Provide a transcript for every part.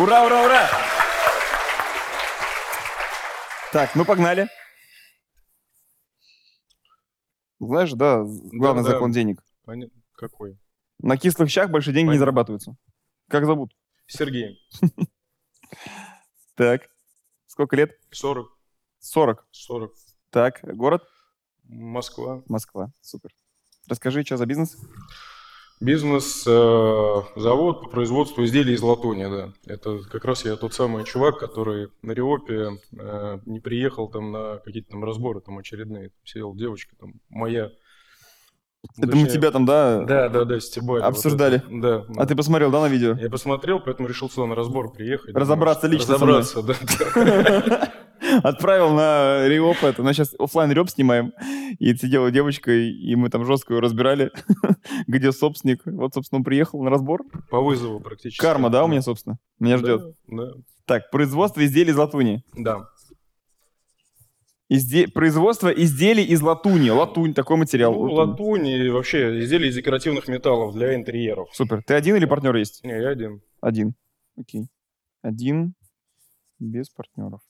Ура, ура, ура! Так, ну погнали. Знаешь, да, главный да. закон денег. Поня- Какой? На кислых щах большие деньги не Понятно. зарабатываются. Как зовут? Сергей. Так. Сколько лет? 40. 40. 40. Так, город? Москва. Москва. Супер. Расскажи, что за бизнес? Бизнес, э, по производству изделий из латуни, да. Это как раз я тот самый чувак, который на Риопе э, не приехал там на какие-то там разборы там очередные. Там сидела девочка там моя. Это мы тебя там, да? Да, да, да, стебали. вот Обсуждали. это. Да. А да. ты посмотрел, да, на видео? Я посмотрел, поэтому решил сюда на разбор приехать. Разобраться Думаю, лично. Разобраться, да. Отправил на Риоп это. Мы сейчас оффлайн Риоп снимаем. И сидела девочка, и- и мы там жестко ее разбирали, где собственник. Вот, собственно, он приехал на разбор. По вызову практически. Карма, да, у меня, собственно? Меня ждет. Да, Так, производство изделий из латуни. да. Изде- Производство изделий из латуни. Латунь, такой материал. Ну, Латунь. латунь и вообще изделия из декоративных металлов для интерьеров. Супер. Ты один или партнер есть? Не, я один. Один. Окей. Один без партнеров.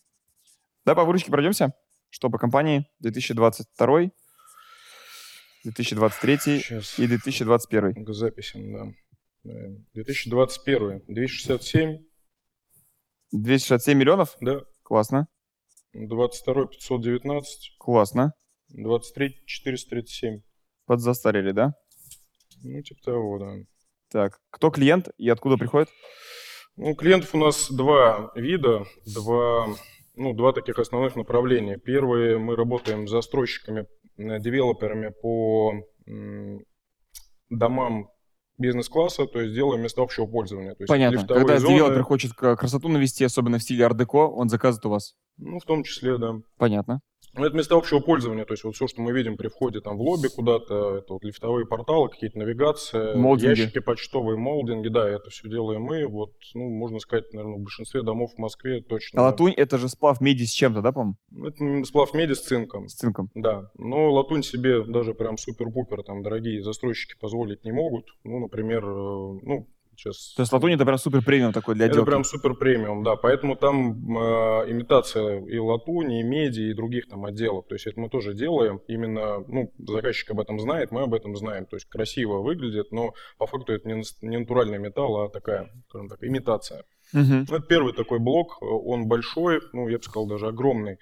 Да, по выручке пройдемся. Что по компании 2022, 2023 Сейчас. и 2021. К записям, да. Да. 2021. 267, 267 миллионов? да. Классно. 22 519, Классно. 23 437. Подзастарили, да? Ну, типа того, да. Так, кто клиент и откуда приходит? Ну, клиентов у нас два вида, два, ну, два таких основных направления. Первые, мы работаем с застройщиками, э, девелоперами по домам бизнес-класса, то есть делаем места общего пользования. То есть Понятно. Когда зоны, девелопер хочет красоту навести, особенно в стиле ар-деко, он заказывает у вас. Ну, в том числе, да. Понятно. Ну, это места общего пользования, то есть вот все, что мы видим при входе там в лобби куда-то, это вот лифтовые порталы, какие-то навигации, Молдинги. ящики почтовые, молдинги, да, это все делаем мы. Вот, ну, можно сказать, наверное, в большинстве домов в Москве точно. А латунь это же сплав меди с чем-то, да, по-моему? Это сплав меди с цинком. С цинком. Да, но латунь себе даже прям супер-пупер, там, дорогие застройщики позволить не могут. Ну, например, э, ну, сейчас... То есть латунь это прям супер премиум такой для Это отделки. прям супер премиум, да. Поэтому там э, имитация и латуни, и меди, и других там отделов. То есть это мы тоже делаем. Именно, ну, заказчик об этом знает, мы об этом знаем. То есть красиво выглядит, но по факту это не, натуральный металл, а такая, скажем так, имитация. Ну, это первый такой блок, он большой, ну, я бы сказал, даже огромный.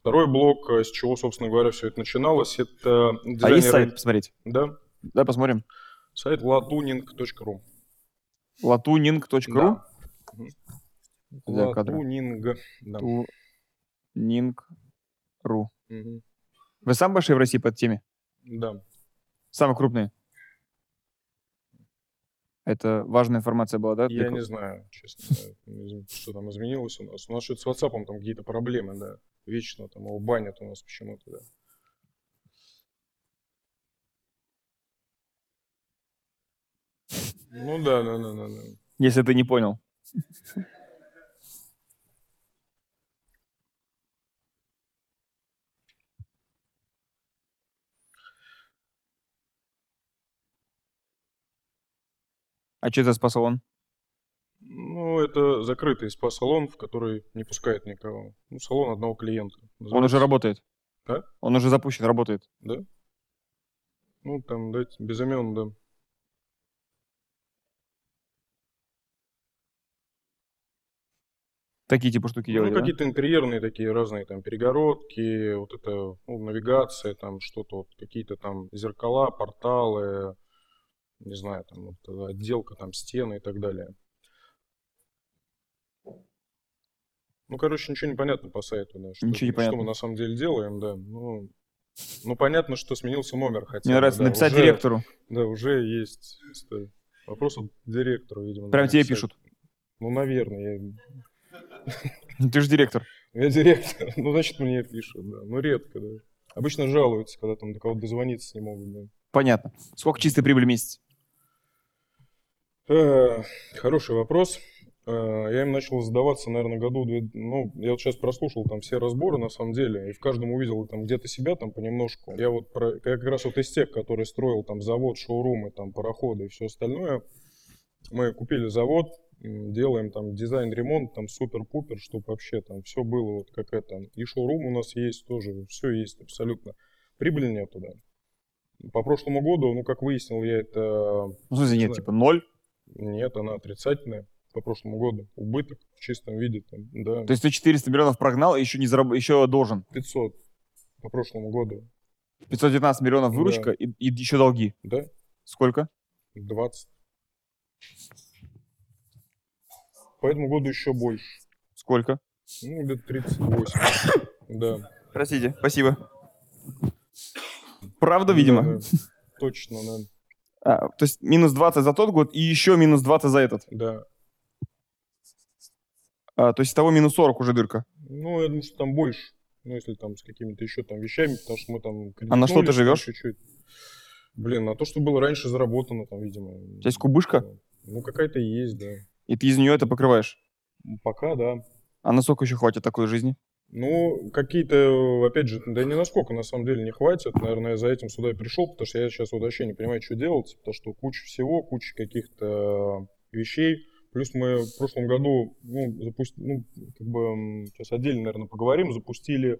Второй блок, э, с чего, собственно говоря, все это начиналось, это А есть дизайнеры- сайт посмотреть? Да, Да, посмотрим. сайт latuning.ru. latuning.ru Да. Латунинг. Да. Мгм. Вы самые большие в России по этой теме? Да. Самые крупные? Это важная информация была, да? Я Для- не знаю, честно, что там изменилось у нас. У нас что-то с WhatsApp там какие-то проблемы, да. Вечно там его банят у нас почему-то, да. Ну да, да, да, да, да. Если ты не понял. А что это спа-салон? Ну, это закрытый спа-салон, в который не пускает никого. Ну, салон одного клиента. Он уже Называется- работает. А? Он уже запущен, работает. Да? Ну, там, дайте, без имен, да. Такие типа штуки Ну, делаете, да? какие-то интерьерные такие разные там перегородки, вот это, ну, навигация, там что-то, вот какие-то там зеркала, порталы, не знаю, там вот, отделка, там стены и так далее. Ну, короче, ничего не понятно по сайту, да. Что, Ничего не что понятно. мы на самом деле делаем, да. Ну, ну понятно, что сменился номер хотя Мне нравится да, написать уже- директору. Да, уже есть. это, Вопрос от директора, видимо. Прям тебе пишут. Ну, наверное, я Ты же директор. Я директор, ну, значит, мне пишут, да. Ну, редко, да. Обычно жалуются, когда там до кого-то дозвониться не могут, да. Понятно. Сколько чистой прибыли в месяц? Э, Хороший вопрос. Э, Я им начал задаваться, наверное, году, ну, я вот сейчас прослушал там все разборы, на самом деле, и в каждом увидел там где-то себя там понемножку. Я вот про- я как раз вот из тех, который строил там завод, шоурумы, там пароходы и все остальное. Мы купили завод, делаем там дизайн-ремонт, там супер-пупер, чтобы вообще там все было вот как это. И шоурум у нас есть тоже, все есть абсолютно. Прибыли нету, да. По прошлому году, ну, как выяснил я, это... Ну, смысле, Не нет, знаю. типа ноль. Нет, она отрицательная по прошлому году. Убыток в чистом виде, там, да, То есть ты 400 миллионов прогнал, и еще, не зараб... еще должен. 500 по прошлому году, 519 миллионов Да. выручка и, и еще долги. да, Сколько? 20. По этому году еще больше. Сколько? Ну, где-то 38. Да. Простите, спасибо. Правда, видимо. Да, да. Точно, да. А, то есть минус 20 за тот год и еще минус 20 за этот. Да. А, то есть того минус 40 уже дырка. Ну, я думаю, что там больше. Ну, если там с какими-то еще там вещами, потому что мы там... А на что ты живешь? Чуть-чуть. Блин, на то, что было раньше заработано там, видимо. У тебя есть кубышка, Ну, какая-то есть, да. И ты из нее это покрываешь. Пока, да. А на сколько еще хватит такой жизни? Ну, какие-то, опять же, да не насколько на самом деле не хватит. Наверное, я за этим сюда и пришел, потому что я сейчас вот вообще не понимаю, что делать, потому что куча всего, куча каких-то вещей. Плюс мы в прошлом году, ну, запустили, ну, как бы, сейчас отдельно, наверное, поговорим, запустили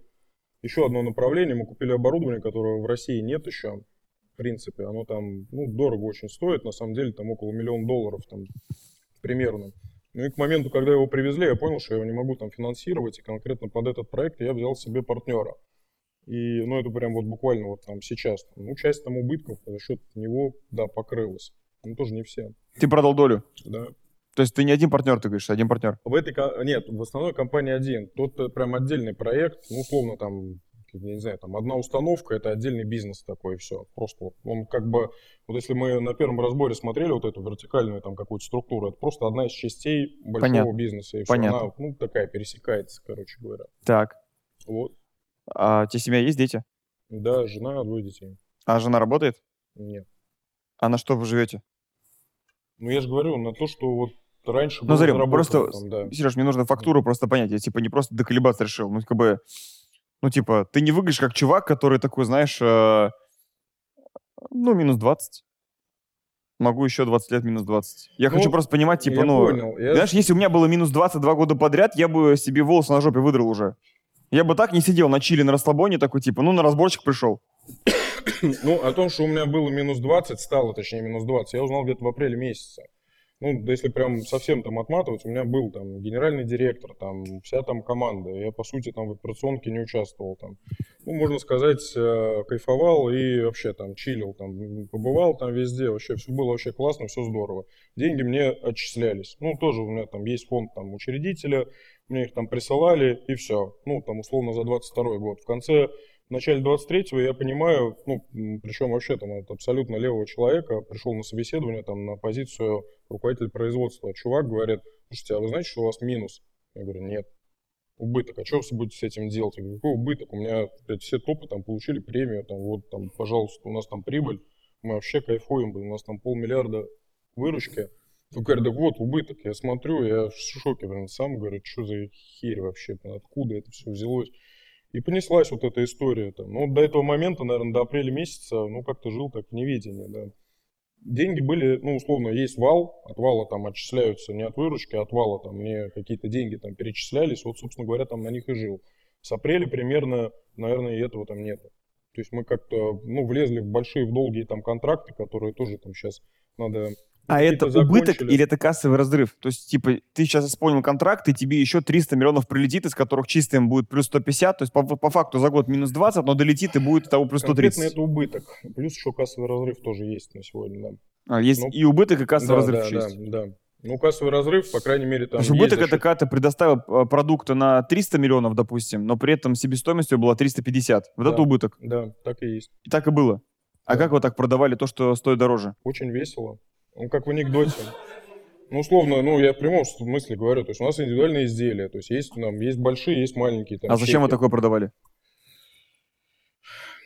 еще одно направление. Мы купили оборудование, которого в России нет еще. В принципе, оно там, ну, дорого очень стоит, на самом деле, там около миллиона долларов, там, примерно. Ну и к моменту, когда его привезли, я понял, что я его не могу там финансировать, и конкретно под этот проект я взял себе партнера. И, ну, это прям вот буквально вот там сейчас. Ну, часть там убытков за счет него, да, покрылась. Ну, тоже не все, Ты продал долю. да. То есть ты не один партнер, ты говоришь, а один партнер. В этой, нет, в основной компании один. Тут э, прям отдельный проект, ну, условно, там, я не знаю, там одна установка, это отдельный бизнес такой, все. Просто вот он как бы, вот если мы на первом разборе смотрели вот эту вертикальную там какую-то структуру, это просто одна из частей большого Понятно. бизнеса. И всё. Понятно. Она, ну, такая пересекается, короче говоря. Так. Вот. А у тебя семья есть, дети? Да, жена, двое детей. А жена работает? Нет. А на что вы живете? Ну, я же говорю, на то, что вот раньше Ну, заработано просто, там, да. Сереж, мне нужно фактуру просто понять. Я, типа, не просто доколебаться решил. Ну, как бы, ну, типа, ты не выглядишь как чувак, который такой, знаешь, э, ну, минус 20. Могу еще 20 лет минус 20. Я Ну, хочу просто понимать, типа, я ну... понял. Я- Знаешь, если у меня было минус 22 года подряд, я бы себе волосы на жопе выдрал уже. Я бы так не сидел на чили, на расслабоне, такой, типа, ну, на разборчик пришел. Ну, о том, что у меня было минус 20, стало, точнее, минус 20, я узнал где-то в апреле месяце. Ну, да если прям совсем там отматывать, у меня был там генеральный директор, там вся там команда. Я, по сути, там в операционке не участвовал там. Ну, можно сказать, э, кайфовал и вообще там чилил, там побывал там везде, вообще все было вообще классно, все здорово. Деньги мне отчислялись. Ну, тоже у меня там есть фонд там учредителя, мне их там присылали и все. Ну, там условно за 22 год. В конце начале 23-го я понимаю, ну, причем вообще там от абсолютно левого человека пришел на собеседование там на позицию руководителя производства. Чувак говорит, слушайте, а вы знаете, что у вас минус? Я говорю, нет. Убыток. А что вы будете с этим делать? Я говорю, какой убыток? У меня блядь, все топы там получили премию, там вот там, пожалуйста, у нас там прибыль. Мы вообще кайфуем, блин, у нас там полмиллиарда выручки. Он говорит, так вот, убыток. Я смотрю, я в шоке, блин, сам говорю, что за херь вообще, откуда это все взялось. И понеслась вот эта история. Там. Ну, до этого момента, наверное, до апреля месяца, ну, как-то жил так в неведении, да. Деньги были, ну, условно, есть вал, от вала там отчисляются не от выручки, а от вала там мне какие-то деньги там перечислялись, вот, собственно говоря, там на них и жил. С апреля примерно, наверное, и этого там нету. То есть мы как-то, ну, влезли в большие, в долгие там контракты, которые тоже там сейчас надо... А это убыток или это кассовый разрыв? То есть, типа, ты сейчас исполнил контракт, и тебе еще 300 миллионов прилетит, из которых чистым будет плюс 150, то есть по, по факту за год минус 20, но долетит и будет того плюс Конкретно 130. это убыток. Плюс еще кассовый разрыв тоже есть на сегодня, да. А, есть Ну, и убыток, и кассовый да, разрыв да, еще да, есть. да. Ну, кассовый разрыв, по крайней мере, там есть есть убыток за это счет- когда ты предоставил э, продукта на 300 миллионов, допустим, но при этом себестоимостью была 350. Вот Да. это убыток. Да, так и есть. И так и было. А Да. как вы так продавали то, что стоит дороже? Очень весело. Ну, как в анекдоте. Ну, условно, ну, я в прямом смысле говорю, то есть у нас индивидуальные изделия, то есть есть, там, есть большие, есть маленькие. Там, а зачем вы чеки. такое продавали?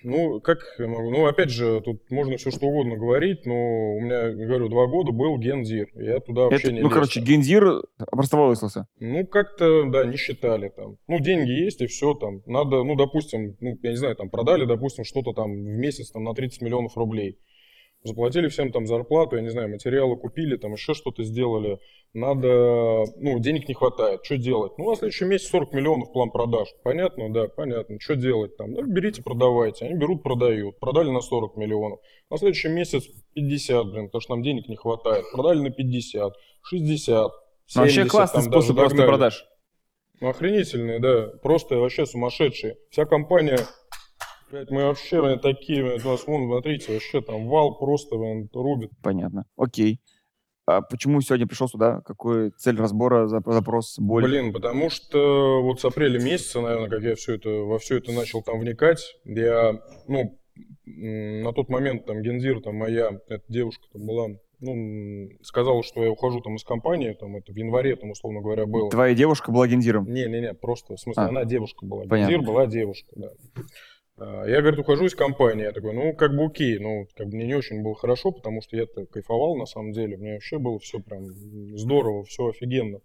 Ну, как ну, опять же, тут можно все что угодно говорить, но у меня, говорю, два года был гендир, я туда вообще Это, не ну, лез короче, там. гендир образовался. Ну, как-то, да, не считали там. Ну, деньги есть и все там. Надо, ну, допустим, ну, я не знаю, там продали, допустим, что-то там в месяц там на 30 миллионов рублей. Заплатили всем там зарплату, я не знаю, материалы купили, там еще что-то сделали, надо, ну, денег не хватает, что делать? Ну, на следующий месяц 40 миллионов план продаж, понятно, да, понятно, что делать там? Ну, берите, продавайте, они берут, продают, продали на 40 миллионов, на следующий месяц 50, блин, потому что нам денег не хватает, продали на 50, 60, 70, ну, Вообще классный там, способ роста продаж. Ну, охренительные, да, просто вообще сумасшедшие. Вся компания Блять, мы вообще блин, такие, блин, у нас, вон, смотрите, вообще там вал просто блин, рубит. Понятно. Окей. А почему сегодня пришел сюда? Какой цель разбора, запрос, боль? Блин, потому что вот с апреля месяца, наверное, как я все это, во все это начал там вникать, я, ну, на тот момент там Гензир, там моя, эта девушка там была, ну, сказала, что я ухожу там из компании, там это в январе, там, условно говоря, было. Твоя девушка была Гензиром? Не-не-не, просто, в смысле, а. она девушка была. Понятно. Гензир была девушка, да. А, я, говорит, ухожу из компании. Я такой, ну, как бы окей, ну, как бы мне не очень было хорошо, потому что я-то кайфовал на самом деле. Мне вообще было все прям здорово, все офигенно.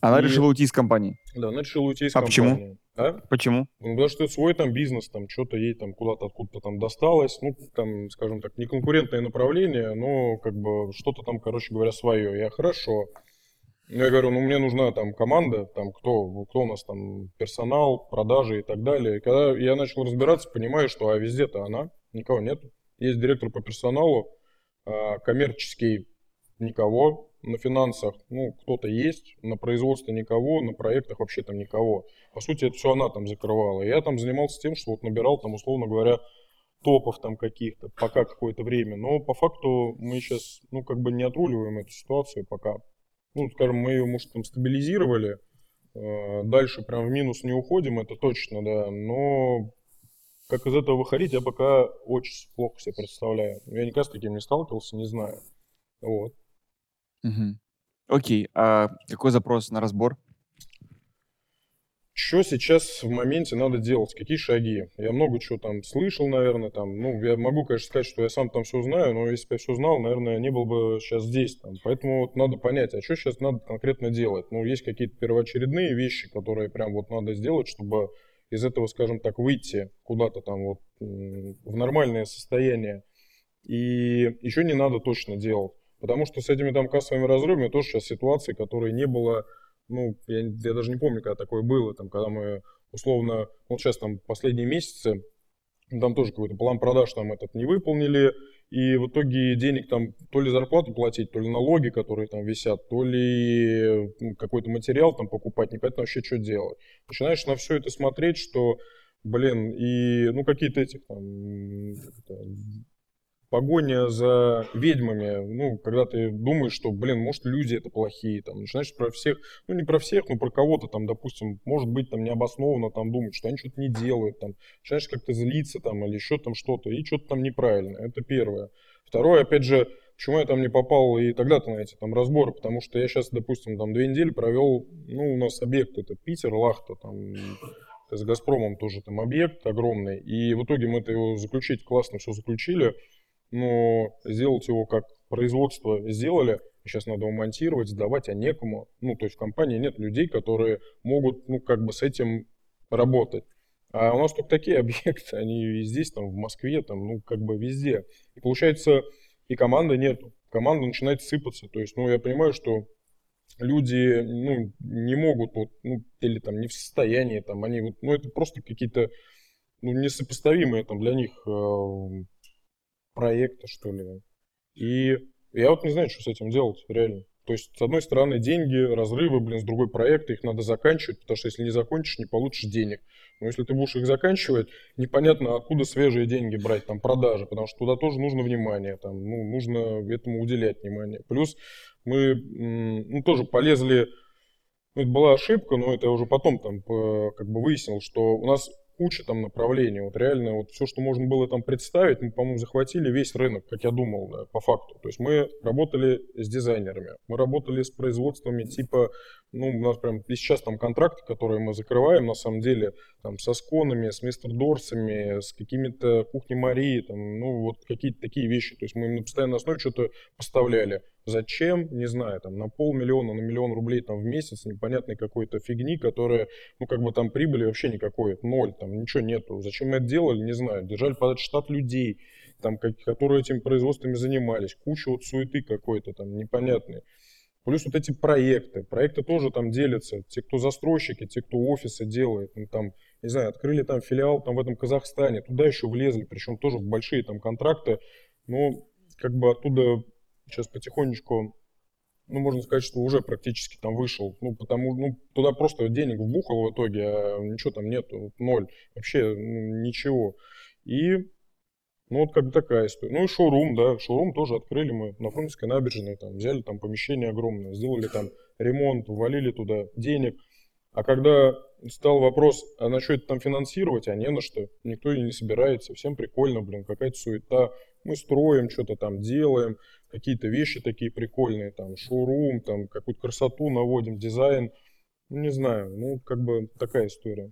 Она и... решила уйти из компании? Да, она решила уйти из а компании. Почему? А? Почему? Ну, потому что это свой там бизнес, там что-то ей там куда-то откуда-то там досталось. Ну, там, скажем так, не конкурентное направление, но как бы что-то там, короче говоря, свое. Я хорошо. Я говорю, ну мне нужна там команда, там кто, кто у нас там персонал, продажи и так далее. И когда я начал разбираться, понимаю, что а везде-то она, никого нет. Есть директор по персоналу, а, коммерческий никого, на финансах, ну, кто-то есть, на производстве никого, на проектах вообще там никого. По сути, это все она там закрывала. Я там занимался тем, что вот набирал там, условно говоря, топов там каких-то, пока какое-то время. Но по факту мы сейчас, ну, как бы не отруливаем эту ситуацию пока ну, скажем, мы ее, может, там стабилизировали, э, дальше прям в минус не уходим, это точно, да, но как из этого выходить, я пока очень плохо себе представляю. Я никогда с таким не сталкивался, не знаю. Вот. Угу. Окей, а какой запрос на разбор? Что сейчас в моменте надо делать, какие шаги. Я много чего там слышал, наверное, там, ну, я могу, конечно, сказать, что я сам там все знаю, но если бы я все знал, наверное, не был бы сейчас здесь, там. Поэтому вот надо понять, а что сейчас надо конкретно делать. Ну, есть какие-то первоочередные вещи, которые прям вот надо сделать, чтобы из этого, скажем так, выйти куда-то там вот в нормальное состояние. И еще не надо точно делать. Потому что с этими там кассовыми разрывами тоже сейчас ситуации, которые не было ну, я, я даже не помню, когда такое было, там, когда мы условно, вот сейчас там последние месяцы, там тоже какой-то план продаж там этот не выполнили, и в итоге денег там то ли зарплату платить, то ли налоги, которые там висят, то ли какой-то материал там покупать, непонятно вообще, что делать. Начинаешь на все это смотреть, что, блин, и, ну, какие-то эти там, погоня за ведьмами, ну, когда ты думаешь, что, блин, может, люди это плохие, там, начинаешь про всех, ну, не про всех, но про кого-то там, допустим, может быть, там, необоснованно там думать, что они что-то не делают, там, начинаешь как-то злиться там или еще там что-то, и что-то там неправильно, это первое. Второе, опять же, почему я там не попал и тогда-то на эти там разборы, потому что я сейчас, допустим, там две недели провел, ну, у нас объект это Питер, Лахта, там, с Газпромом тоже там объект огромный, и в итоге мы это его заключить классно все заключили, но сделать его как производство сделали, сейчас надо его монтировать, сдавать, а некому. Ну, то есть в компании нет людей, которые могут, ну, как бы с этим работать. А у нас только такие объекты, они и здесь, там, в Москве, там, ну, как бы везде. И получается, и команды нет. Команда начинает сыпаться. То есть, ну, я понимаю, что люди, ну, не могут, вот, ну, или там не в состоянии, там, они вот, ну, это просто какие-то, ну, несопоставимые там для них э, проекта, что ли. И я вот не знаю, что с этим делать, реально. То есть, с одной стороны, деньги, разрывы, блин, с другой проекта, их надо заканчивать, потому что если не закончишь, не получишь денег. Но если ты будешь их заканчивать, непонятно, откуда свежие деньги брать, там, продажи, потому что туда тоже нужно внимание, там, ну, нужно этому уделять внимание. Плюс мы, ну, тоже полезли, ну, это была ошибка, но это я уже потом там как бы выяснил, что у нас куча там направлений. Вот реально вот все, что можно было там представить, мы, по-моему, захватили весь рынок, как я думал, да, по факту. То есть мы работали с дизайнерами, мы работали с производствами типа, ну, у нас прям и сейчас там контракты, которые мы закрываем, на самом деле, там со сконами, с мистер Дорсами, с какими-то кухни Марии, там, ну, вот какие-то такие вещи. То есть мы на постоянной основе что-то поставляли. Зачем? Не знаю, там на полмиллиона, на миллион рублей там в месяц непонятной какой-то фигни, которая, ну, как бы там прибыли вообще никакой, ноль, там ничего нету. Зачем мы это делали, не знаю. Держали под штат людей, там, как, которые этими производствами занимались, куча вот суеты какой-то там непонятной. Плюс вот эти проекты. Проекты тоже там делятся. Те, кто застройщики, те, кто офисы делает. Ну, там, не знаю, открыли там филиал там в этом Казахстане. Туда еще влезли, причем тоже в большие там контракты. Но как бы оттуда сейчас потихонечку, ну, можно сказать, что уже практически там вышел. Ну, потому, ну, туда просто денег вбухал в итоге, а ничего там нету, ноль. Вообще ну, ничего. И ну, вот как бы такая история. Ну и шоурум, да, шоурум тоже открыли мы на Фрунзенской набережной, там, взяли там помещение огромное, сделали там ремонт, ввалили туда денег. А когда стал вопрос, а на что это там финансировать, а не на что, никто и не собирается, всем прикольно, блин, какая-то суета. Мы строим, что-то там делаем, какие-то вещи такие прикольные, там, шоурум, там, какую-то красоту наводим, дизайн. Ну, не знаю, ну, как бы такая история.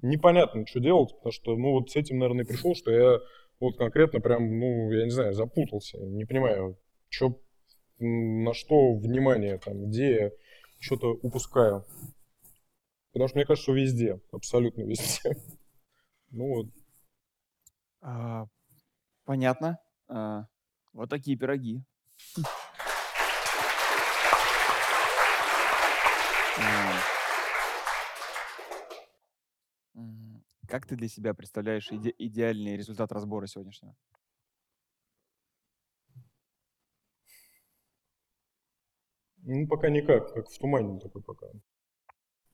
Непонятно, что делать, потому что, ну, вот с этим, наверное, пришел, что я вот конкретно прям, ну, я не знаю, запутался, не понимаю, что, на что внимание, там, где я что-то упускаю. Потому что мне кажется, что везде, абсолютно везде. Ну вот. А, понятно. А, вот такие пироги. Как ты для себя представляешь иде- идеальный результат разбора сегодняшнего? Ну, пока никак, как в тумане такой пока.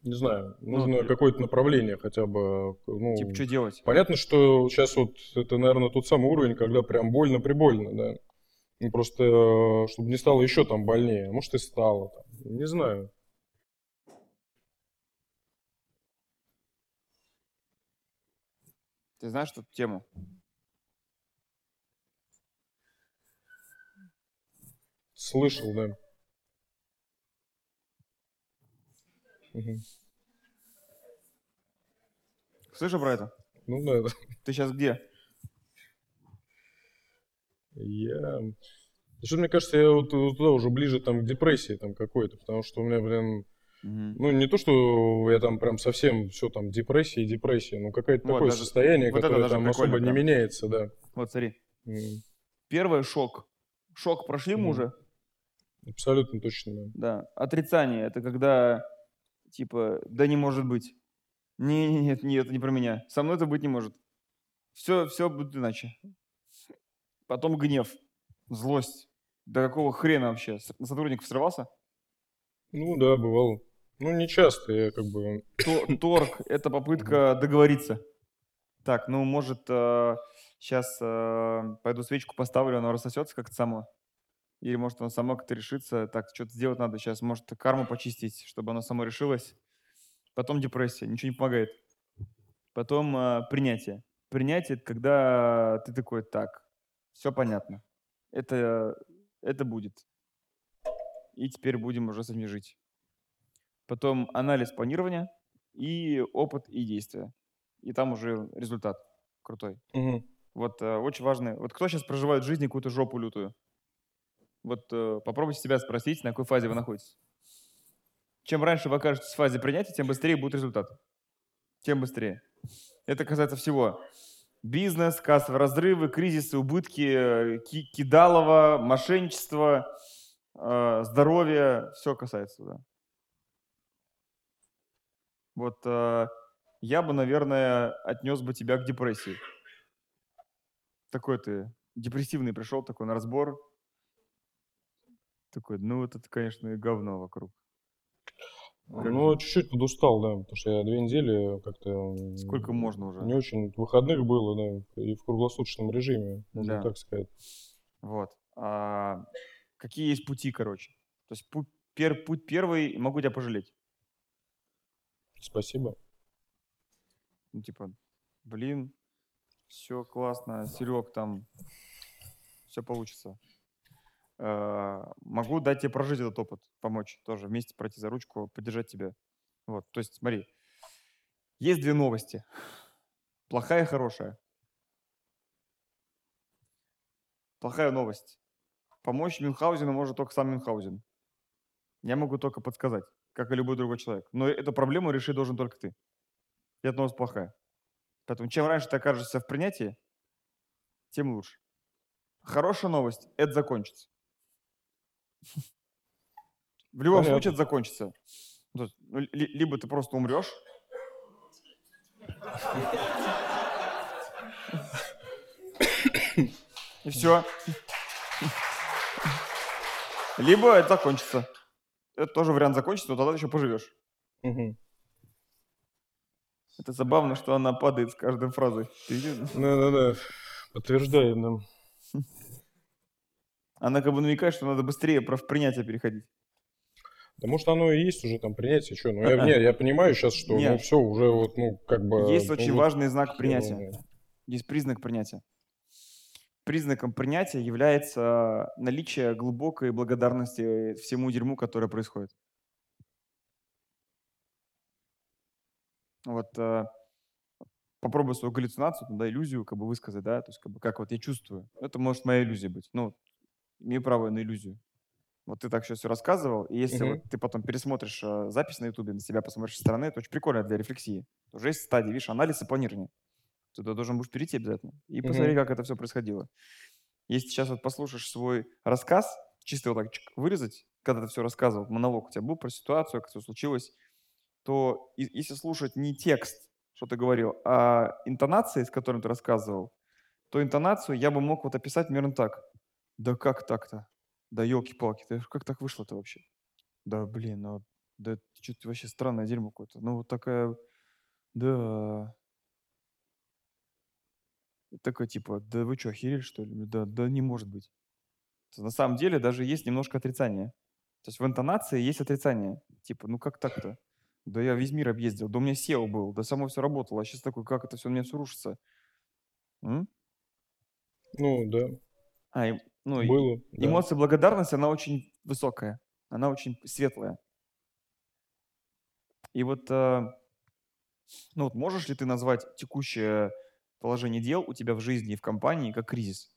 Не знаю, ну, нужно ну, какое-то направление хотя бы. Ну, типа, что делать? Понятно, что сейчас вот это, наверное, тот самый уровень, когда прям больно-прибольно, да. Ну, просто, э, чтобы не стало еще там больнее. Может, и стало. Там. Не знаю. Ты знаешь эту тему? Слышал, да. Угу. Слышал про это? Ну да. Ты сейчас где? Я... Что мне кажется, я вот туда уже ближе там к депрессии там какой-то, потому что у меня, блин, Угу. Ну, не то, что я там прям совсем все там депрессия и депрессия, но какое-то вот, такое даже, состояние, вот которое там особо прям. не меняется, да. Вот смотри. Mm. Первый шок. Шок прошли mm. мы уже? Абсолютно точно, да. Да. Отрицание это когда типа, да не может быть. Не, не, нет, нет, это не про меня. Со мной это быть не может. Все, все будет иначе. Потом гнев, злость. Да какого хрена вообще? На сотрудников срывался? Ну да, бывало. Ну, не часто, я как бы... Торг – это попытка договориться. Так, ну, может, сейчас э, э, пойду свечку поставлю, она рассосется как-то само. Или, может, оно само как-то решится. Так, что-то сделать надо сейчас. Может, карму почистить, чтобы оно само решилось. Потом депрессия, ничего не помогает. Потом э, принятие. Принятие – это когда ты такой, так, все понятно. Это, это будет. И теперь будем уже с этим жить потом анализ планирования и опыт и действия. И там уже результат крутой. Угу. Вот э, очень важно. Вот кто сейчас проживает в жизни какую-то жопу лютую? Вот э, попробуйте себя спросить, на какой фазе вы находитесь. Чем раньше вы окажетесь в фазе принятия, тем быстрее будет результат. Тем быстрее. Это касается всего. Бизнес, кассовые разрывы, кризисы, убытки, ки кидалово, мошенничество, э, здоровье. Все касается, да. Вот э, я бы, наверное, отнес бы тебя к депрессии. Такой ты депрессивный пришел, такой на разбор. Такой, ну вот это, конечно, говно вокруг. Ну, чуть-чуть подустал, да, потому что я две недели как-то... Сколько можно уже? Не очень. Выходных было, да, и в круглосуточном режиме, можно да. так сказать. Вот. А, какие есть пути, короче? То есть путь, пер, путь первый, могу тебя пожалеть. Спасибо. Ну, типа, блин, все классно, Серег, там все получится. Э, могу дать тебе прожить этот опыт, помочь тоже, вместе пройти за ручку, поддержать тебя. Вот, то есть, смотри, есть две новости. Плохая и хорошая. Плохая новость. Помочь Мюнхгаузену может только сам Мюнхгаузен. Я могу только подсказать как и любой другой человек. Но эту проблему решить должен только ты. И это новость плохая. Поэтому чем раньше ты окажешься в принятии, тем лучше. Хорошая новость. Это закончится. В любом Понятно. случае это закончится. Ну, ну, ли- либо ты просто умрешь. И все. Либо это закончится. Это тоже вариант закончится, но тогда ты еще поживешь. Мгм. Это забавно, что она падает с каждой фразой. Да-да-да. Подтверждаю нам. Она как бы намекает, что надо быстрее про принятие переходить. Потому что оно и есть уже там принятие. Что? Ну, я, не, я понимаю сейчас, что ну Нет. все, уже вот, ну, как бы... Есть ну, очень вот важный знак принятия. ну, Есть признак принятия. Признаком принятия является наличие глубокой благодарности всему дерьму, которое происходит. Вот э, попробуй свою галлюцинацию, да, иллюзию как бы высказать, да, то есть как бы как вот я чувствую. Это может моя иллюзия быть. Ну, имею право на иллюзию. Вот ты так сейчас все рассказывал, и если Мгм. вот ты потом пересмотришь э, запись на ютубе, на себя посмотришь со стороны, это очень прикольно для рефлексии. Уже есть стадии, видишь, анализ и планирование. Ты туда должен будешь перейти обязательно. И Мгм. посмотри, как это все происходило. Если сейчас вот послушаешь свой рассказ, чисто вот так чик, вырезать, когда ты все рассказывал, монолог у тебя был про ситуацию, как все случилось, то и- если слушать не текст, что ты говорил, а интонации, с которыми ты рассказывал, то интонацию я бы мог вот описать примерно так. Да как так-то? Да елки-палки, да как так вышло-то вообще? Да блин, ну, да что-то вообще странное дерьмо какое-то. Ну вот такая, да, такой типа, да вы что, охерели что ли? Да, да не может быть. На самом деле даже есть немножко отрицание. То есть в интонации есть отрицание. Типа, ну как так-то? Да я весь мир объездил, да у меня SEO был, да само все работало, а сейчас такой, как это все у меня все рушится? М? Ну, да, А, и- ну, и- было. да. эмоция благодарности, она очень высокая, она очень светлая. И вот, э, ну вот можешь ли ты назвать текущее положение дел у тебя в жизни и в компании как кризис?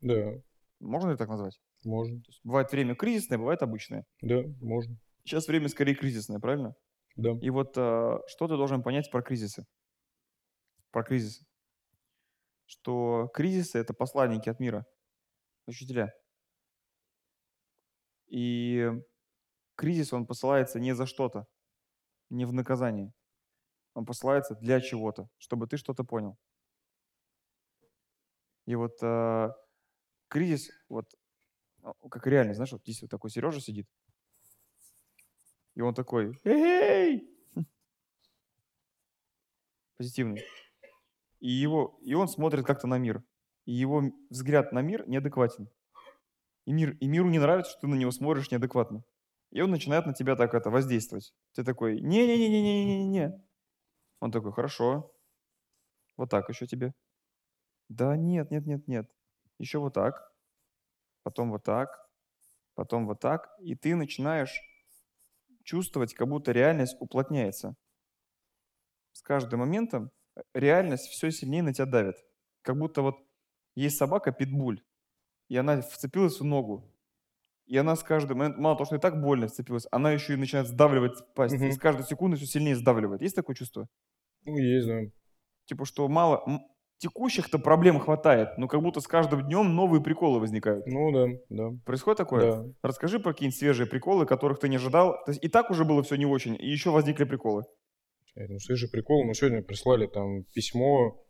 Да, Можно ли так назвать? можно. То есть бывает время кризисное, бывает обычное. Да, можно. Сейчас время скорее кризисное, правильно? Да. И вот э, что ты должен понять про кризисы? Про кризисы. Что кризисы – это посланники от мира, учителя. И кризис, он посылается не за что-то, не в наказание. Он посылается для чего-то, чтобы ты что-то понял. И вот э, кризис, вот а, как реально, знаешь, вот здесь вот такой Сережа сидит, и он такой, эй, позитивный. И, его, и он смотрит как-то на мир. И его взгляд на мир неадекватен. И, мир, и миру не нравится, что ты на него смотришь неадекватно. И он начинает на тебя так это воздействовать. Ты такой, не-не-не-не-не-не-не. Он такой, хорошо. Вот так еще тебе. Да нет, нет, нет, нет. Еще вот так. Потом вот так. Потом вот так. И ты начинаешь чувствовать, как будто реальность уплотняется. С каждым моментом э, реальность все сильнее на тебя давит. Как будто вот есть собака питбуль, и она вцепилась в ногу. И она с каждым моментом, мало того, что и так больно вцепилась, она еще и начинает сдавливать пасть. И Мгм. с каждой секунды все сильнее сдавливает. Есть такое чувство? Ну, есть, да. Типа, что мало... Текущих-то проблем хватает, но как будто с каждым днем новые приколы возникают. Ну, да, да. Происходит такое? Да. Расскажи про какие-нибудь свежие приколы, которых ты не ожидал. То есть и так уже было все не очень, и еще возникли приколы. Э, Ну, свежий прикол. Мы сегодня прислали там письмо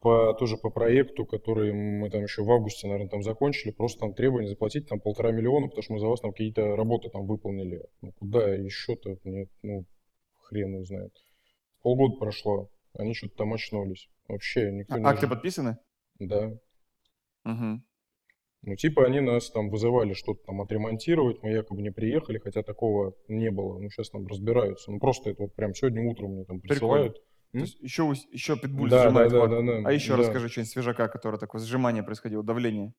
по, тоже по проекту, который мы там еще в августе, наверное, там закончили. Просто там требование заплатить там полтора миллиона, потому что мы за вас там какие-то работы там выполнили. Ну, куда еще-то? Нет, ну, хрен его знает. Полгода прошло, они что-то там очнулись. Вообще никто А- не... Акты подписаны? Да. Угу. Ну, типа они нас там вызывали что-то там отремонтировать, мы якобы не приехали, хотя такого не было. Ну, сейчас там разбираются. Ну, просто это вот прям сегодня утром мне там Прикольно. присылают. То М? есть еще, еще питбуль Да, сжимает да, да, да, да. А еще Да. расскажи что-нибудь свежака, которое такое сжимание происходило, давление.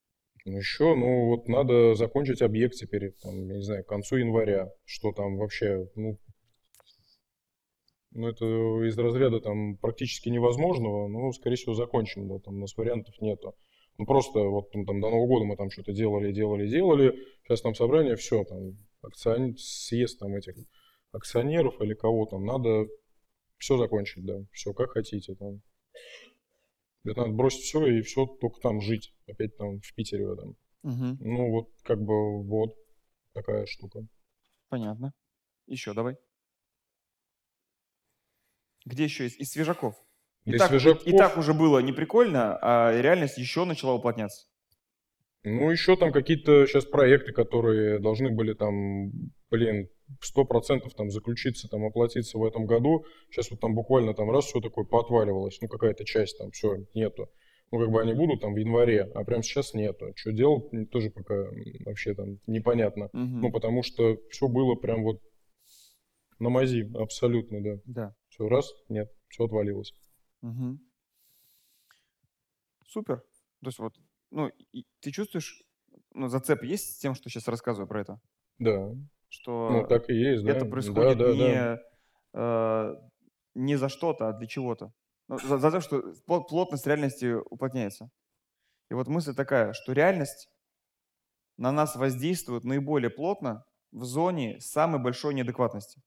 Ну, еще, ну, вот надо закончить объект теперь, там, я не знаю, к концу января. Что там вообще, ну, ну, это из разряда там практически невозможного, но, скорее всего, закончим, да, там у нас вариантов нету. Ну, просто вот там, там до Нового года мы там что-то делали, делали, делали. Сейчас там собрание, все, там, акционер, съезд там этих акционеров или кого там, надо все закончить, да, все как хотите там. Это надо бросить все и все только там жить. Опять там в Питере в этом. Мгм. Ну, вот как бы вот такая штука. Понятно. Еще давай. Где еще есть? Из свежаков. И, Из так, свежаков? и так уже было не прикольно, а реальность еще начала уплотняться. Ну, еще там какие-то сейчас проекты, которые должны были там, блин, сто процентов там заключиться, там оплатиться в этом году. Сейчас вот там буквально там раз все такое поотваливалось, ну какая-то часть там, все, нету. Ну, как бы они будут там в январе, а прямо сейчас нету. Что делать, тоже пока вообще там непонятно. Мгм. Ну, потому что все было прям вот на мази, абсолютно, да. Да. Все, раз, нет, все отвалилось. Мгм. Супер. То есть вот, ну, и ты чувствуешь, ну, зацеп есть с тем, что сейчас рассказываю про это? Да, Что ну так и есть, да. это Да, происходит да, не, да. э, не за что-то, а для чего-то. Ну, за, за то, что пло- плотность реальности уплотняется. И вот мысль такая, что реальность на нас воздействует наиболее плотно в зоне самой большой неадекватности.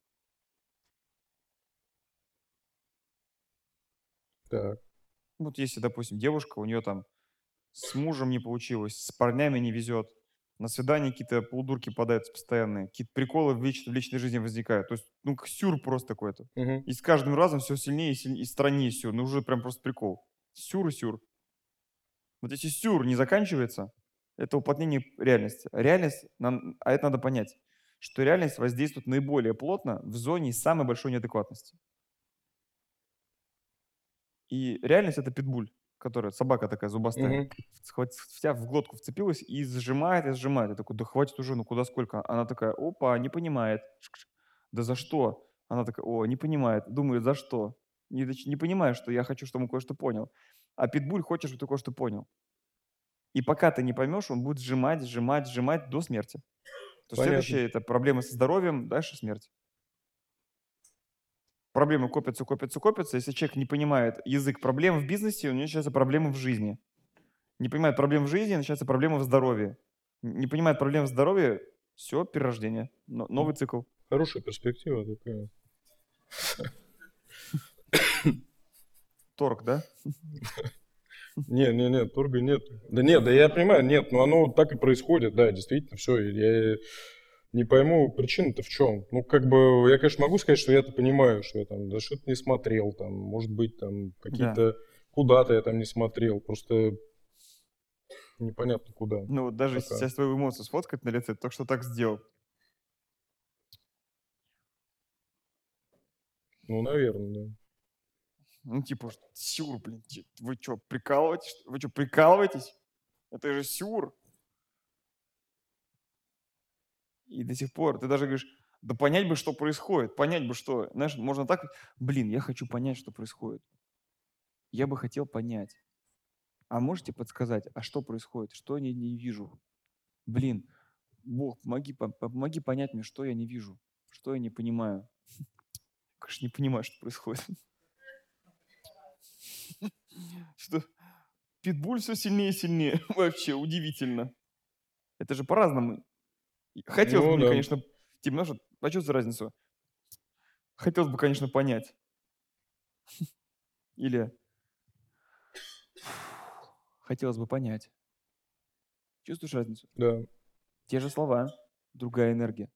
Так. Вот если, допустим, девушка, у нее там с мужем не получилось, с парнями не везет, на свидание какие-то полудурки попадаются постоянные, какие-то приколы в, лич- в личной жизни возникают. То есть, ну, сюр просто какой-то. Мгм. И с каждым разом все сильнее и, сильнее, и страннее сюр. Ну, уже прям просто прикол. Сюр и сюр. Вот если сюр не заканчивается, это уплотнение реальности. Реальность, нам- а это надо понять, что реальность воздействует наиболее плотно в зоне самой большой неадекватности. И реальность это питбуль, которая собака такая зубастая, Мгм. схват- в глотку вцепилась и сжимает, и сжимает. Я такой, да хватит уже, ну куда сколько? Она такая, опа, не понимает. Да за что? Она такая, о, не понимает. Думает, за что? Не, не понимаю, что я хочу, чтобы он кое-что понял. А питбуль хочет, чтобы ты кое-что понял. И пока ты не поймешь, он будет сжимать, сжимать, сжимать до смерти. То Понятно. следующее это проблемы со здоровьем, дальше смерть. Проблемы копятся, копятся, копятся. Если человек не понимает язык проблем в бизнесе, у него начинаются проблемы в жизни. Не понимает проблем в жизни, начинаются проблемы в здоровье. Не понимает проблем в здоровье, все, перерождение. Но- новый цикл. Хорошая перспектива такая. Торг, да? Не, не, не, торга нет. Да нет, да я понимаю, нет, но оно так и происходит, да, действительно, все. Я не пойму, причина-то в чем. Ну, как бы, я, конечно, могу сказать, что я это понимаю, что я там, да что-то не смотрел, там, может быть, там, какие-то, куда-то я там не смотрел, просто непонятно куда. Ну вот даже Пока. сейчас твою эмоцию сфоткать на лице, то что так сделал. Ну, наверное, да. Ну, типа, сюр, блин, вы что, прикалываетесь? Вы что, прикалываетесь? Это же сюр. И до сих пор ты даже говоришь, да понять бы, что происходит, понять бы, что. Знаешь, можно так, блин, я хочу понять, что происходит. Я бы хотел понять. А можете подсказать, а что происходит, что я не вижу? Блин, Бог, помоги, по- помоги понять мне, что я не вижу, что я не понимаю. Конечно, не понимаю, что происходит. Что питбуль все сильнее и сильнее. Вообще удивительно. Это же по-разному. Хотелось Ну бы мне, да. конечно, типа, знаешь, вот почувствовать разницу. Хотелось бы, конечно, понять. Или хотелось бы понять. Чувствуешь разницу? Да. Те же слова, другая энергия.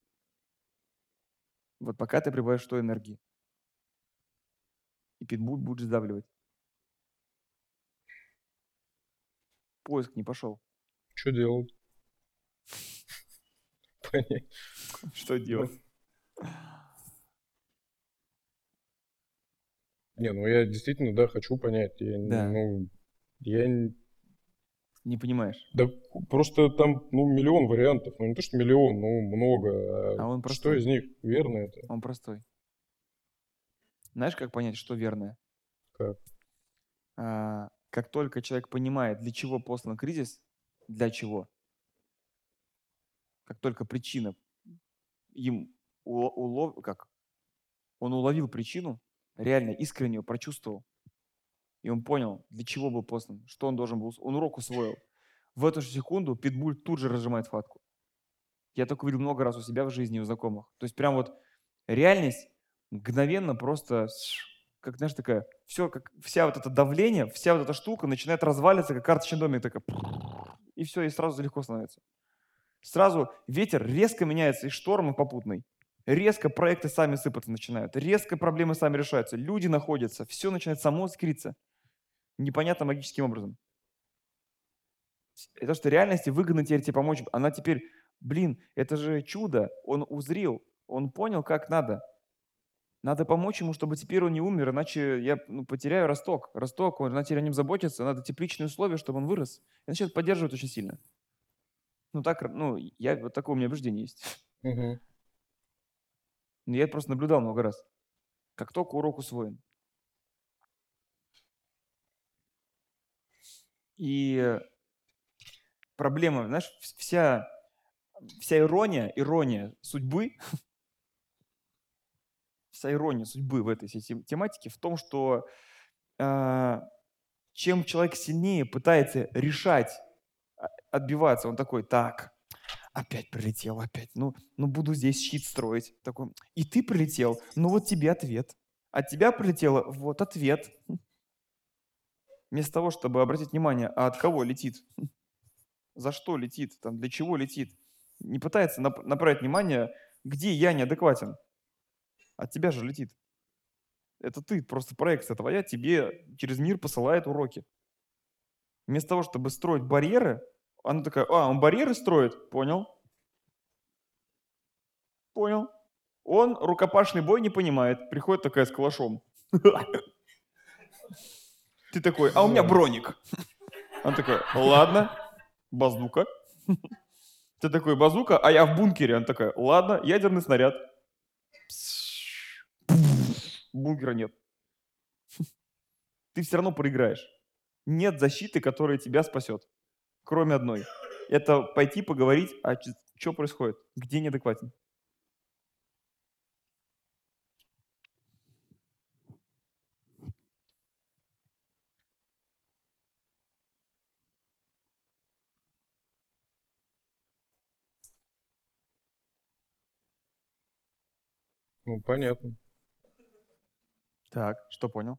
Вот пока ты прибавишь той энергии. И питбуль будет сдавливать. Поиск не пошел. Что делать? Понять. Что делать? Не, ну я действительно, да, хочу понять. Я, Да. ну, я не- понимаешь. Да просто там, ну, миллион вариантов. Ну, не то, что миллион, ну, много. А он что простой. из них верно это? Он простой. Знаешь, как понять, что верное? Как? А, как только человек понимает, для чего послан кризис, для чего, как только причина им уло- улов, как он уловил причину, реально искренне ее прочувствовал, и он понял, для чего был послан, что он должен был, он урок усвоил. В эту же секунду питбуль тут же разжимает хватку. Я такое видел много раз у себя в жизни, у знакомых. То есть прям вот реальность мгновенно просто как, знаешь, такая, все, как вся вот это давление, вся вот эта штука начинает разваливаться, как карточный домик, такая, и все, и сразу легко становится. Сразу ветер резко меняется, и шторм попутный. Резко проекты сами сыпаться начинают, резко проблемы сами решаются, люди находятся, все начинает само искриться. Непонятно магическим образом. Это что реальности выгодно теперь тебе помочь. Она теперь, блин, это же чудо. Он узрел, он понял, как надо. Надо помочь ему, чтобы теперь он не умер, иначе я ну, потеряю росток. Росток, он, надо теперь о нем заботиться, надо тепличные условия, чтобы он вырос. И начнет поддерживать очень сильно. Ну, так, ну, я, вот такое у меня убеждение есть. Но Я это просто наблюдал много раз. Как только урок усвоен. И проблема, знаешь, вс- вся, вся ирония, ирония судьбы, вся ирония судьбы в этой всей тем- тематике в том, что а, чем человек сильнее пытается решать, отбиваться, он такой, так, опять прилетел, опять, ну, ну буду здесь щит строить. Такой, и ты прилетел, ну вот тебе ответ. От тебя прилетело, вот ответ. Вместо того, чтобы обратить внимание, а от кого летит, за что летит, там, для чего летит, не пытается нап- направить внимание, где я неадекватен. От тебя же летит. Это ты, просто проекция твоя тебе через мир посылает уроки. Вместо того, чтобы строить барьеры, она такая, а, он барьеры строит? Понял. Понял. Он рукопашный бой не понимает. Приходит такая с калашом. Ты такой, а у меня броник. Он такой, ладно, базука. Ты такой, базука, а я в бункере. Он такой, ладно, ядерный снаряд. Бункера нет. Ты все равно проиграешь. Нет защиты, которая тебя спасет. Кроме одной. Это пойти поговорить, а что происходит? Где неадекватен? Ну, понятно. Так, что понял?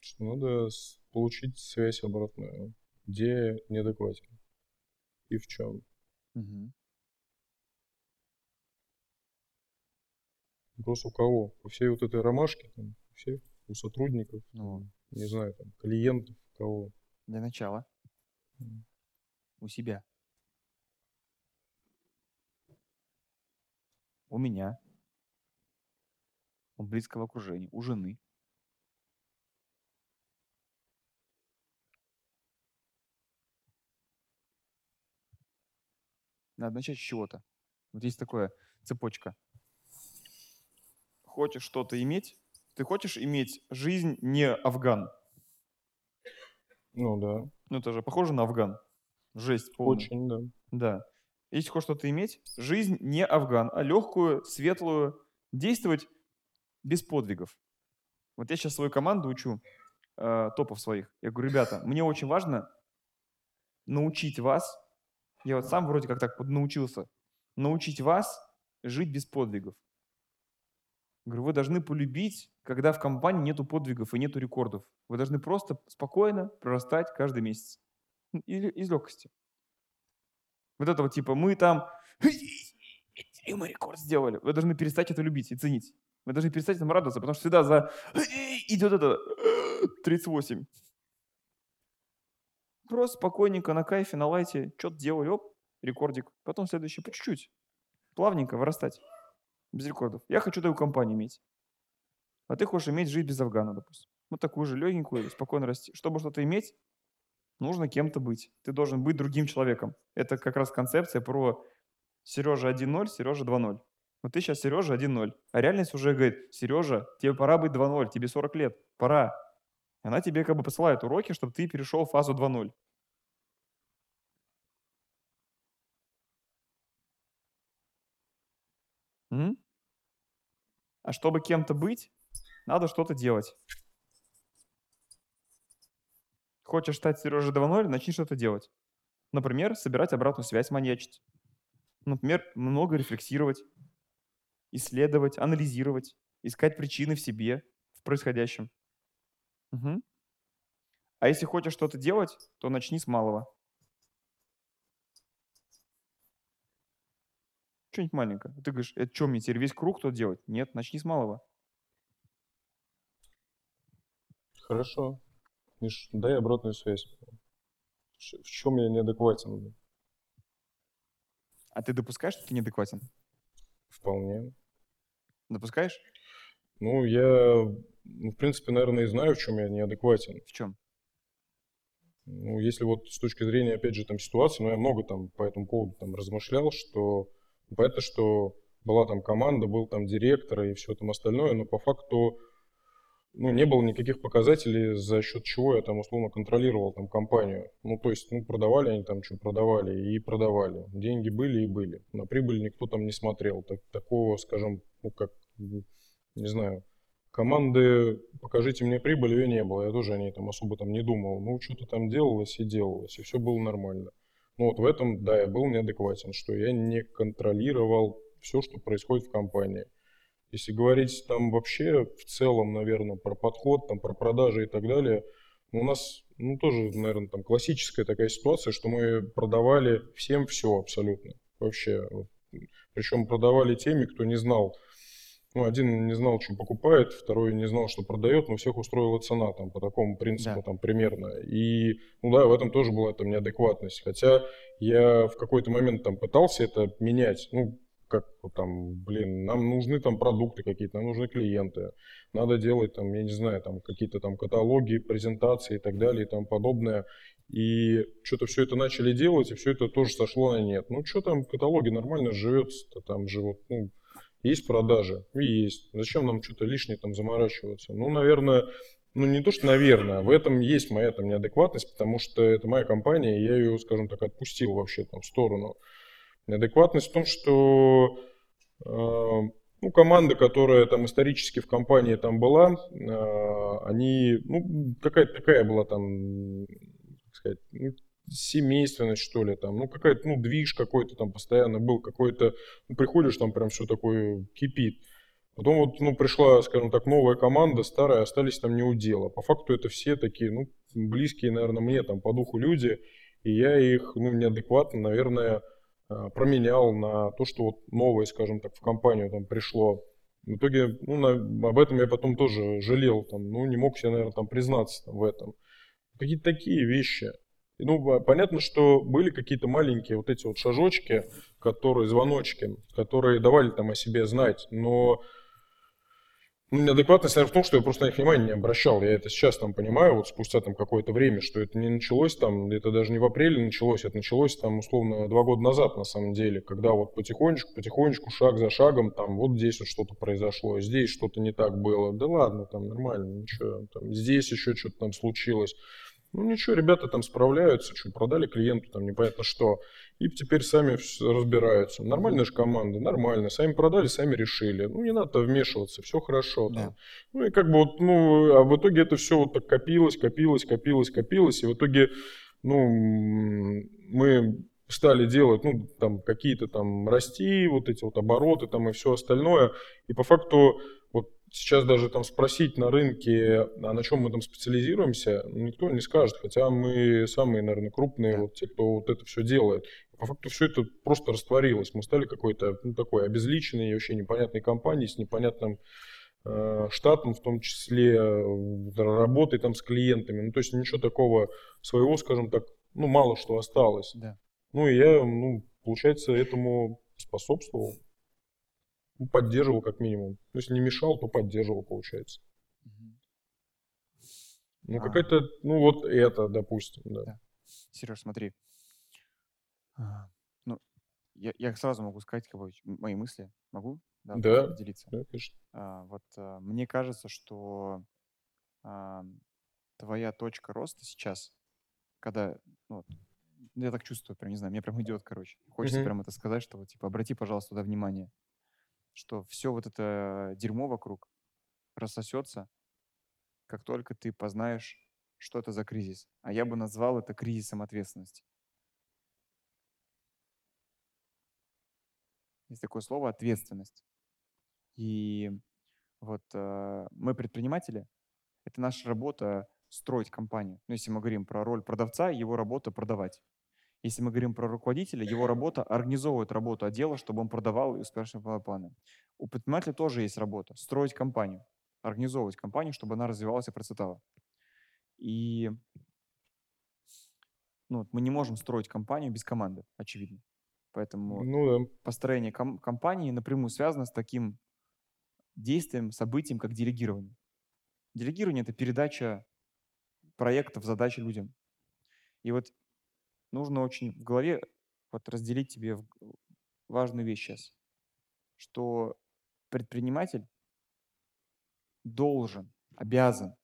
Что надо получить связь обратную. Где неадекватен? И в чем? Вопрос у кого? У всей вот этой ромашки, там, у всех, у сотрудников, Ну, не знаю, там, клиентов, кого. для начала. У себя. У меня. У близкого окружения. У жены. Надо начать с чего-то. Вот есть такая цепочка. Хочешь что-то иметь? Ты хочешь иметь жизнь не Афган? Ну да, Ну, это же похоже на Афган. Жесть полная. очень, да. Да. Если хочешь что-то иметь, жизнь не Афган, а легкую, светлую, действовать без подвигов. Вот я сейчас свою команду учу, э, топов своих. Я говорю, ребята, мне очень важно научить вас, я вот сам вроде как так вот научился, научить вас жить без подвигов. Говорю, вы должны полюбить, когда в компании нету подвигов и нету рекордов. Вы должны просто спокойно прорастать каждый месяц. Или из легкости. Вот это вот типа мы там и мы рекорд сделали. Вы должны перестать это любить и ценить. Вы должны перестать этому радоваться, потому что всегда за идет это 38. Просто спокойненько, на кайфе, на лайте, что-то делали, оп, рекордик. Потом следующий по чуть-чуть. Плавненько вырастать. Без рекордов. Я хочу такую компанию иметь. А ты хочешь иметь жизнь без Афгана, допустим. Вот такую же легенькую, спокойно расти. Чтобы что-то иметь, нужно кем-то быть. Ты должен быть другим человеком. Это как раз концепция про Сережа 1.0, Сережа 2.0. Вот ты сейчас Сережа 1.0, а реальность уже говорит, Сережа, тебе пора быть 2.0, тебе 40 лет, пора. Она тебе как бы посылает уроки, чтобы ты перешел в фазу 2.0. М? А чтобы кем-то быть, надо что-то делать. Хочешь стать Сережей 2.0, начни что-то делать. Например, собирать обратную связь, маньячить. Например, много рефлексировать. исследовать, анализировать, искать причины в себе, в происходящем. Мгм. А если хочешь что-то делать, то начни с малого. Что-нибудь маленькое. Ты говоришь, это что, мне теперь весь круг тут делать? Нет, начни с малого. Хорошо. Миш, дай обратную связь. В чем я неадекватен? А ты допускаешь, что ты неадекватен? Вполне. Допускаешь? Ну, я, ну, в принципе, наверное, и знаю, в чем я неадекватен. В чем? Ну, если вот с точки зрения, опять же, там ситуации, ну, я много там по этому поводу там размышлял, что понятно, что была там команда, был там директор и все там остальное, но по факту ну, не было никаких показателей, за счет чего я там условно контролировал там компанию. Ну, то есть, ну, продавали они там что продавали и продавали. Деньги были и были. На прибыль никто там не смотрел. Так, такого, скажем, ну, как, не знаю, команды «покажите мне прибыль» ее не было. Я тоже о ней там особо там не думал. Ну, что-то там делалось и делалось, и все было нормально. Ну, вот в этом, да, я был неадекватен, что я не контролировал все, что происходит в компании. Если говорить там вообще в целом, наверное, про подход, там, про продажи и так далее, ну, у нас, ну, тоже, наверное, там классическая такая ситуация, что мы продавали всем все абсолютно. Вообще. Причем продавали теми, кто не знал, ну, один не знал, что покупает, второй не знал, что продает, но всех устроила цена там по такому принципу да. там примерно. И, ну да, в этом тоже была там неадекватность. Хотя я в какой-то момент там пытался это менять. Ну, как там, блин, нам нужны там продукты какие-то, нам нужны клиенты, надо делать там, я не знаю, там какие-то там каталоги, презентации и так далее и тому подобное. И что-то все это начали делать, и все это тоже сошло на нет. Ну, что там, каталоги нормально живется, там же вот, ну, есть продажи, есть. Зачем нам что-то лишнее там заморачиваться? Ну, наверное, ну не то, что наверное, в этом есть моя там неадекватность, потому что это моя компания, и я ее, скажем так, отпустил вообще там в сторону. Неадекватность в том, что э, ну, команда, которая там исторически в компании там была, э, они, ну, какая-то такая была там, как сказать, ну, семейственность, что ли, там, ну, какая-то, ну, движ какой-то там постоянно был, какой-то, ну, приходишь, там прям все такое кипит. Потом вот, ну, пришла, скажем так, новая команда, старая, остались там не у дела. По факту это все такие, ну, близкие, наверное, мне там по духу люди, и я их, ну, неадекватно, наверное, Э, променял на то, что вот новое, скажем так, в компанию там пришло. В итоге, ну, на, об этом я потом тоже жалел, там, ну, не мог себе, наверное, там признаться там, в этом. Какие-то такие вещи. Ну, понятно, что были какие-то маленькие вот эти вот шажочки, которые, звоночки, которые давали там о себе знать, но ну, неадекватность, наверное, в том, что я просто на них внимания не обращал. Я это сейчас там понимаю, вот спустя там какое-то время, что это не началось там, это даже не в апреле началось, это началось там условно два года назад на самом деле, когда вот потихонечку, потихонечку, шаг за шагом, там вот здесь вот что-то произошло, здесь что-то не так было. Да ладно, там нормально, ничего, там здесь еще что-то там случилось. Ну ничего, ребята там справляются, что продали клиенту там непонятно что, и теперь сами разбираются. Нормальная же команда, нормально, сами продали, сами решили. Ну не надо вмешиваться, все хорошо там. Да. Ну и как бы вот, ну, а в итоге это все вот так копилось, копилось, копилось, копилось, и в итоге, ну, мы стали делать, ну, там, какие-то там расти, вот эти вот обороты там и все остальное, и по факту вот сейчас даже там спросить на рынке, а на чем мы там специализируемся, никто не скажет, хотя мы самые, наверное, крупные, вот те, кто вот это все делает. По факту все это просто растворилось. Мы стали какой-то ну, такой обезличенной, вообще непонятной компанией с непонятным э, штатом, в том числе э, работой там с клиентами. Ну, то есть ничего такого своего, скажем так, ну, мало что осталось. Да. Ну, и я, ну, получается, этому способствовал. Ну, поддерживал как минимум. Ну, если не мешал, то поддерживал, получается. Ну, а. какая-то, ну, вот это, допустим, да. да. Сереж, смотри. А, ну, я, я сразу могу сказать кого, мои мысли. Могу? Да, да, поделиться. Да, конечно. А, вот а, мне кажется, что а, твоя точка роста сейчас, когда, ну, я так чувствую, прям не знаю, мне прям идет, короче. Хочется mm-hmm. прям это сказать, что вот, типа, обрати, пожалуйста, туда внимание что все вот это дерьмо вокруг рассосется, как только ты познаешь, что это за кризис. А я бы назвал это кризисом ответственности. Есть такое слово ответственность. И вот э, мы предприниматели, это наша работа строить компанию. Ну, если мы говорим про роль продавца, его работа продавать. Если мы говорим про руководителя, его работа организовывать работу отдела, чтобы он продавал и успешно планы. У предпринимателя тоже есть работа строить компанию, организовывать компанию, чтобы она развивалась и процветала. И ну, мы не можем строить компанию без команды, очевидно. Поэтому Ну да. построение ком- компании напрямую связано с таким действием, событием, как делегирование. Делегирование – это передача проектов, задач людям. И вот нужно очень в голове вот разделить тебе важную вещь сейчас, что предприниматель должен, обязан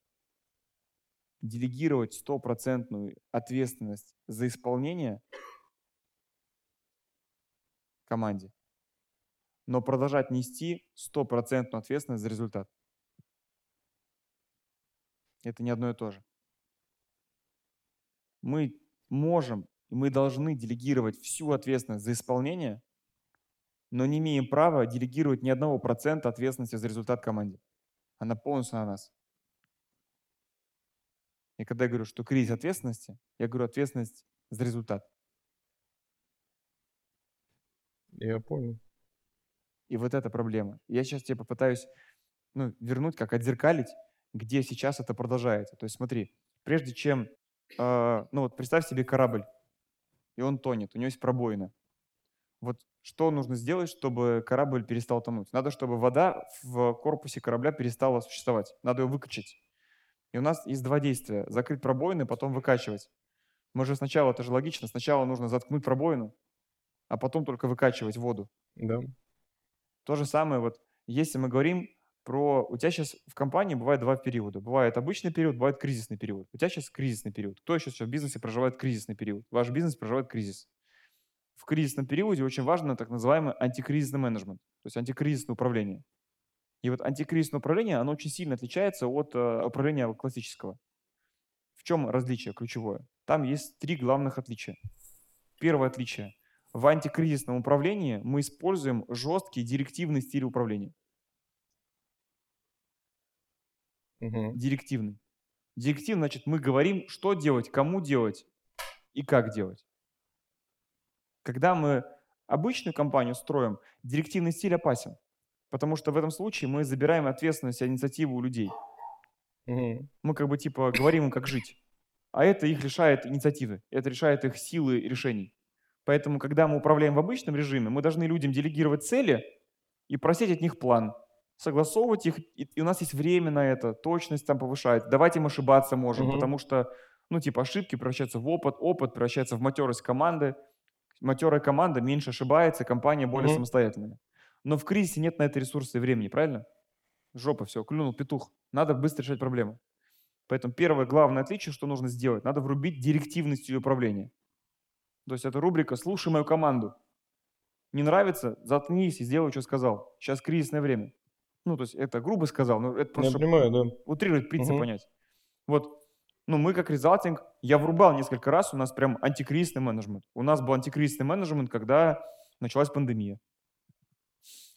делегировать стопроцентную ответственность за исполнение команде, но продолжать нести стопроцентную ответственность за результат. Это не одно и то же. Мы можем и мы должны делегировать всю ответственность за исполнение, но не имеем права делегировать ни одного процента ответственности за результат команде. Она полностью на нас. И когда я говорю, что кризис ответственности, я говорю ответственность за результат. Я понял. И вот эта проблема. Я сейчас тебе попытаюсь ну, вернуть, как отзеркалить, где сейчас это продолжается. То есть смотри, прежде чем, э, ну вот представь себе корабль, и он тонет, у него есть пробоина. Вот что нужно сделать, чтобы корабль перестал тонуть? Надо, чтобы вода в корпусе корабля перестала существовать. Надо ее выкачать. И у нас есть два действия. Закрыть пробоины, потом выкачивать. Мы же сначала, это же логично, сначала нужно заткнуть пробоину, а потом только выкачивать воду. Да. То же самое, вот если мы говорим про... У тебя сейчас в компании бывает два периода. Бывает обычный период, бывает кризисный период. У тебя сейчас кризисный период. Кто сейчас в бизнесе проживает кризисный период? Ваш бизнес проживает кризис. В кризисном периоде очень важно так называемый антикризисный менеджмент, то есть антикризисное управление. И вот антикризисное управление, оно очень сильно отличается от э, управления классического. В чем различие ключевое? Там есть три главных отличия. Первое отличие. В антикризисном управлении мы используем жесткий директивный стиль управления. Угу. Директивный. Директивный, значит, мы говорим, что делать, кому делать и как делать. Когда мы обычную компанию строим, директивный стиль опасен. Потому что в этом случае мы забираем ответственность и инициативу у людей. Угу. Мы как бы типа говорим им, как жить. А это их лишает инициативы, это лишает их силы решений. Поэтому, когда мы управляем в обычном режиме, мы должны людям делегировать цели и просить от них план, согласовывать их, и, и у нас есть время на это, точность там повышает. Давать им ошибаться можем, Мгм. потому что, ну, типа, ошибки превращаются в опыт, опыт превращается в матерость команды, матерая команда меньше ошибается, компания более Мгм. самостоятельная. Но в кризисе нет на это ресурса и времени, правильно? Жопа, все, клюнул петух. Надо быстро решать проблемы. Поэтому первое главное отличие, что нужно сделать, надо врубить директивный стиль управления. То есть это рубрика «Слушай мою команду». Не нравится? Заткнись и сделай, что сказал. Сейчас кризисное время. Ну, то есть это грубо сказал, но это Я просто чтобы понимаю, да. утрировать принцип Мгм. понять. Вот, ну, мы как резалтинг, я врубал несколько раз, у нас прям антикризисный менеджмент. У нас был антикризисный менеджмент, когда началась пандемия,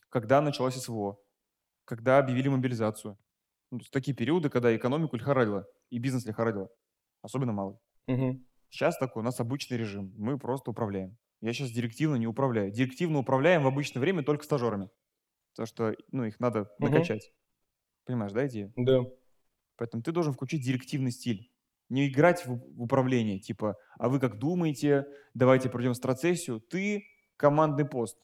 когда началось СВО, когда объявили мобилизацию. Ну, то есть такие периоды, когда экономику лихорадило и бизнес лихорадило, особенно малый. Мгм. Сейчас такой у нас обычный режим, мы просто управляем. Я сейчас директивно не управляю. Директивно управляем в обычное время только стажерами. Потому что, ну, их надо Мгм. накачать. Понимаешь, да, идею? Да. Поэтому ты должен включить директивный стиль. Не играть в, управление, типа, а вы как думаете, давайте пройдем страцессию. Ты командный пост.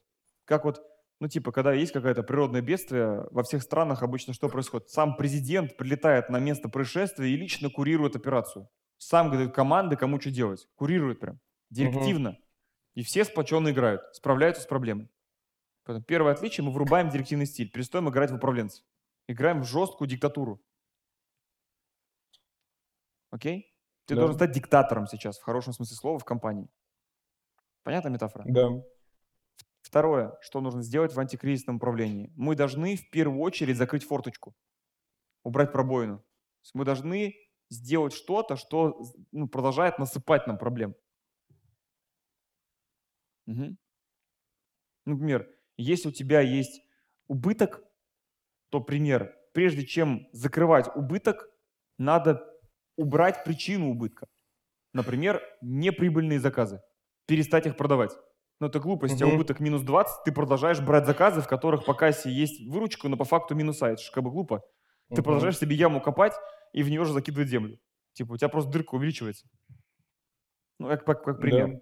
Как вот, ну типа, когда есть какое-то природное бедствие, во всех странах обычно что происходит? Сам президент прилетает на место происшествия и лично курирует операцию. Сам говорит команды, кому что делать. Курирует прям. Директивно. И все сплоченно играют, справляются с проблемой. Первое отличие, мы врубаем директивный стиль, перестаем играть в управленцев. Играем в жесткую диктатуру. Окей? Ты Да. должен стать диктатором сейчас, в хорошем смысле слова, в компании. Понятна метафора? Да. Второе, что нужно сделать в антикризисном управлении. Мы должны в первую очередь закрыть форточку, убрать пробоину. Мы должны сделать что-то, что ну, продолжает насыпать нам проблем. Мгм. Например, если у тебя есть убыток, то пример. Прежде чем закрывать убыток, надо убрать причину убытка. Например, неприбыльные заказы. Перестать их продавать. Но это глупость, у тебя убыток минус 20, ты продолжаешь брать заказы, в которых по кассе есть выручка, но по факту минуса. Это же как бы глупо. Ты продолжаешь себе яму копать и в нее же закидывать землю. Типа у тебя просто дырка увеличивается. Ну, как, как, как пример.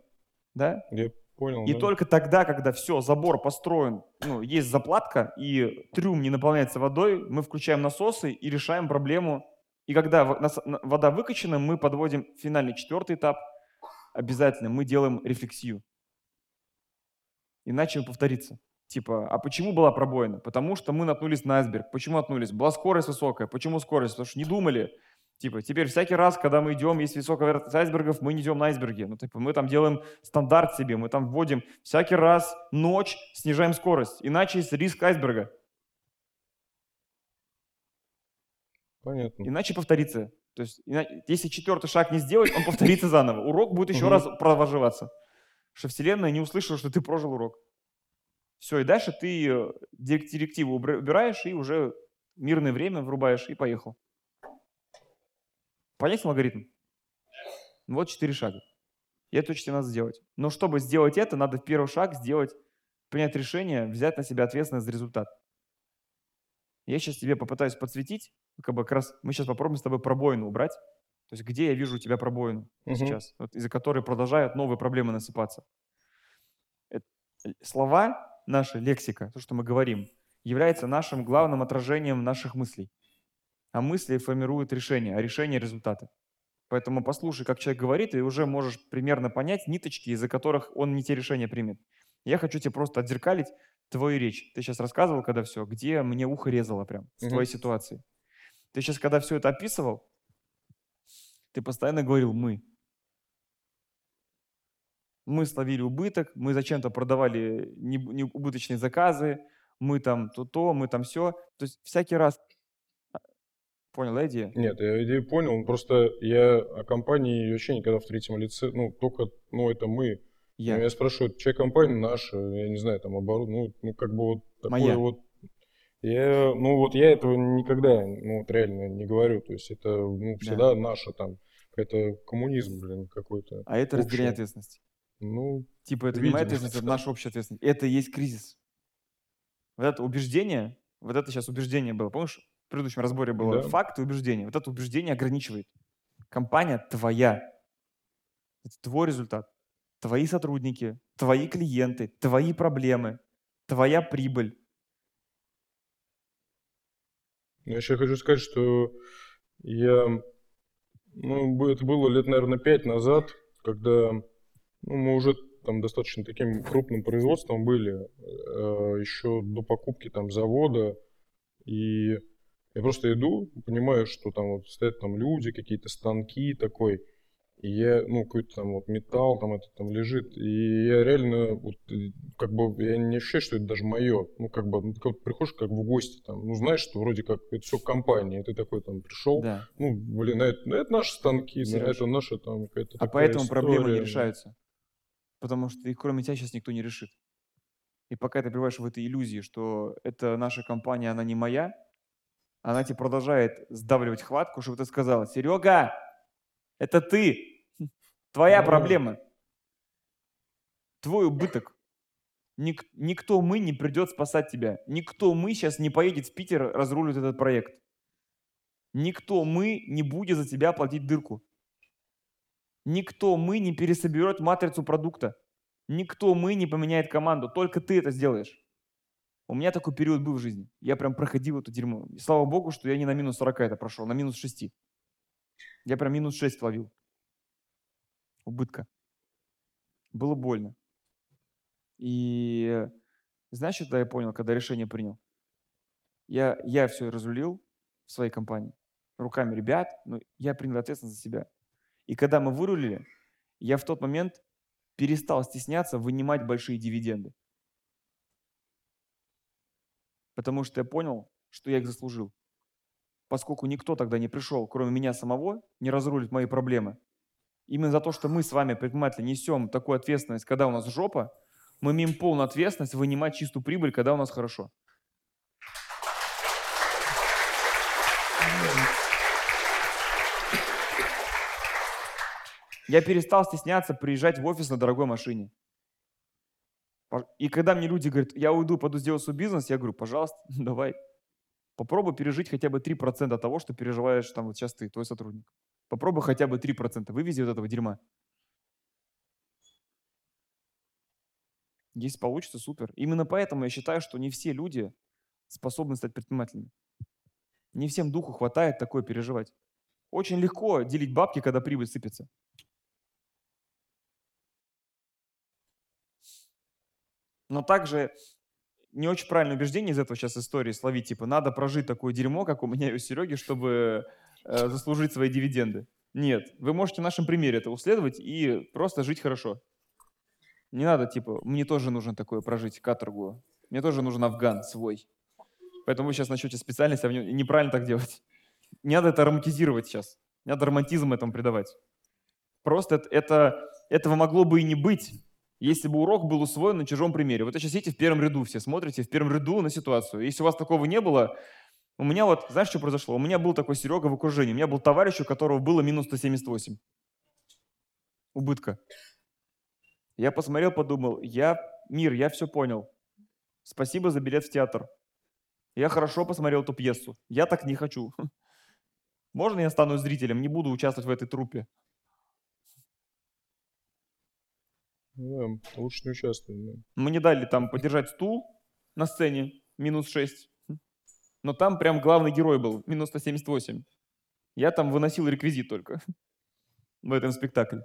Да? Я понял. И да. только тогда, когда все, забор построен, ну, есть заплатка, и трюм не наполняется водой, мы включаем насосы и решаем проблему. И когда вода выкачана, мы подводим финальный четвертый этап. Обязательно мы делаем рефлексию. Иначе повторится. Типа, а почему была пробоина? Потому что мы наткнулись на айсберг. Почему наткнулись? Была скорость высокая. Почему скорость? Потому что не думали. Типа, теперь всякий раз, когда мы идем, есть высокая вероятность айсбергов, мы не идем на айсберге. Ну, типа, мы там делаем стандарт себе, мы там вводим всякий раз ночь, снижаем скорость. Иначе есть риск айсберга. Понятно. Иначе повторится. То есть, ина- если четвертый шаг не сделать, он повторится заново. Урок будет еще раз проживаться. Что Вселенная не услышала, что ты прожил урок. Все, и дальше ты э, дирек- директиву убираешь и уже мирное время врубаешь и поехал. Понятен алгоритм? Вот четыре шага. И это очень надо сделать. Но чтобы сделать это, надо в первый шаг сделать, принять решение, взять на себя ответственность за результат. Я сейчас тебе попытаюсь подсветить, как бы как раз мы сейчас попробуем с тобой пробоину убрать. То есть где я вижу у тебя пробоину Мгм. сейчас, вот из-за которой продолжают новые проблемы насыпаться. Эт- э, Слова, наша лексика, то, что мы говорим, является нашим главным отражением наших мыслей. А мысли формируют решения, а решения – результаты. Поэтому послушай, как человек говорит, и уже можешь примерно понять ниточки, из-за которых он не те решения примет. Я хочу тебе просто отзеркалить твою речь. Ты сейчас рассказывал, когда все, где мне ухо резало прям в Мгм. твоей ситуации. Ты сейчас, когда все это описывал, ты постоянно говорил «мы». Мы словили убыток, мы зачем-то продавали не- не убыточные заказы, мы там то-то, мы там все. То есть всякий раз... Понял, да, идея? Нет, я идею понял, просто я о компании вообще никогда в третьем лице, ну, только, ну, это мы. Я. Ну, я спрашиваю, чья компания наша, я не знаю, там, оборот, ну, ну, как бы вот такое Моя. вот. Я, ну, вот я этого никогда, ну, вот реально не говорю, то есть это, ну, всегда наша там, это коммунизм, блин, какой-то. А это разделение общее. ответственности. Ну, Типа это не моя Видимо. ответственность, это наша общая ответственность. Это и есть кризис. Вот это убеждение, вот это сейчас убеждение было. Помнишь, предыдущем разборе было Да. факт и убеждение. Вот это убеждение ограничивает. Компания твоя. Это твой результат. Твои сотрудники, твои клиенты, твои проблемы, твоя прибыль. я еще хочу сказать, что я, ну, это было лет, наверное, пять назад, когда, ну, мы уже там достаточно таким крупным производством были, э, еще до покупки там завода, и я просто иду, понимаю, что там вот стоят там люди, какие-то станки такой, и я, ну, какой-то там вот металл там это там лежит, и я реально вот э, как бы я не ощущаю, что это даже мое, ну, как бы, ну, как приходишь как в гости там, ну, знаешь, что вроде как это все компания, и ты такой там пришел, Да. ну, блин, это, ну, это наши станки, Серёж. это наша там какая-то А поэтому проблемы не история. решаются. Потому что их кроме тебя сейчас никто не решит. И пока ты пребываешь в этой иллюзии, что это наша компания, она не моя, она тебе продолжает сдавливать хватку, чтобы ты сказала, Серега, это ты, твоя проблема, твой убыток. Ник- никто мы не придет спасать тебя. Никто мы сейчас не поедет в Питер, разрулит этот проект. Никто мы не будет за тебя платить дырку. Никто мы не пересоберет матрицу продукта. Никто мы не поменяет команду. Только ты это сделаешь. У меня такой период был в жизни. Я прям проходил эту дерьмо. И слава богу, что я не на минус 40 это прошел, на минус 6. Я прям минус 6 ловил. Убытка. Было больно. И знаешь, что я понял, когда решение принял? Я, я все разрулил в своей компании руками ребят, но я принял ответственность за себя. И когда мы вырулили, я в тот момент перестал стесняться вынимать большие дивиденды потому что я понял, что я их заслужил. Поскольку никто тогда не пришел, кроме меня самого, не разрулит мои проблемы. Именно за то, что мы с вами, предприниматели, несем такую ответственность, когда у нас жопа, мы имеем полную ответственность вынимать чистую прибыль, когда у нас хорошо. Я перестал стесняться приезжать в офис на дорогой машине. И когда мне люди говорят, я уйду, пойду сделать свой бизнес, я говорю, пожалуйста, давай. Попробуй пережить хотя бы 3% того, что переживаешь там вот сейчас ты, твой сотрудник. Попробуй хотя бы 3%. Вывези вот этого дерьма. Если получится, супер. Именно поэтому я считаю, что не все люди способны стать предпринимателями. Не всем духу хватает такое переживать. Очень легко делить бабки, когда прибыль сыпется. Но также не очень правильное убеждение из этого сейчас истории словить, типа, надо прожить такое дерьмо, как у меня и у Сереги, чтобы э, заслужить свои дивиденды. Нет, вы можете в нашем примере это уследовать и просто жить хорошо. Не надо, типа, мне тоже нужно такое прожить, каторгу. Мне тоже нужен Афган свой. Поэтому вы сейчас начнете специальность, а неправильно так делать. Не надо это романтизировать сейчас. Не надо романтизм этому придавать. Просто это, это, этого могло бы и не быть, если бы урок был усвоен на чужом примере. Вот сейчас сидите в первом ряду, все смотрите в первом ряду на ситуацию. Если у вас такого не было, у меня вот, знаешь, что произошло? У меня был такой Серега в окружении. У меня был товарищ, у которого было минус 178. Убытка. Я посмотрел, подумал, я, мир, я все понял. Спасибо за билет в театр. Я хорошо посмотрел эту пьесу. Я так не хочу. Можно я стану зрителем, не буду участвовать в этой трупе? Да, лучше не участвовать. Да. Мне дали там подержать стул на сцене, минус 6. Но там прям главный герой был, минус 178. Я там выносил реквизит только в этом спектакле.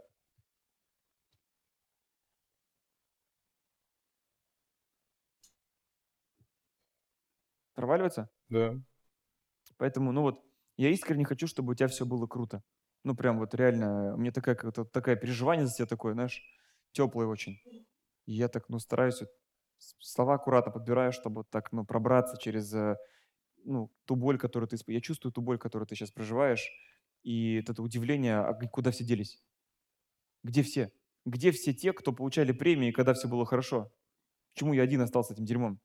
Проваливаться? Да. Поэтому, ну вот, я искренне хочу, чтобы у тебя все было круто. Ну, прям вот реально, у меня такая, такая переживание за тебя такое, знаешь, теплое очень. И я так, ну, стараюсь вот, слова аккуратно подбираю, чтобы вот так, ну, пробраться через, э, ну, ту боль, которую ты испытываешь. Я чувствую ту боль, которую ты сейчас проживаешь, и это удивление, а куда все делись? Где все? Где все те, кто получали премии, когда все было хорошо? Почему я один остался этим дерьмом?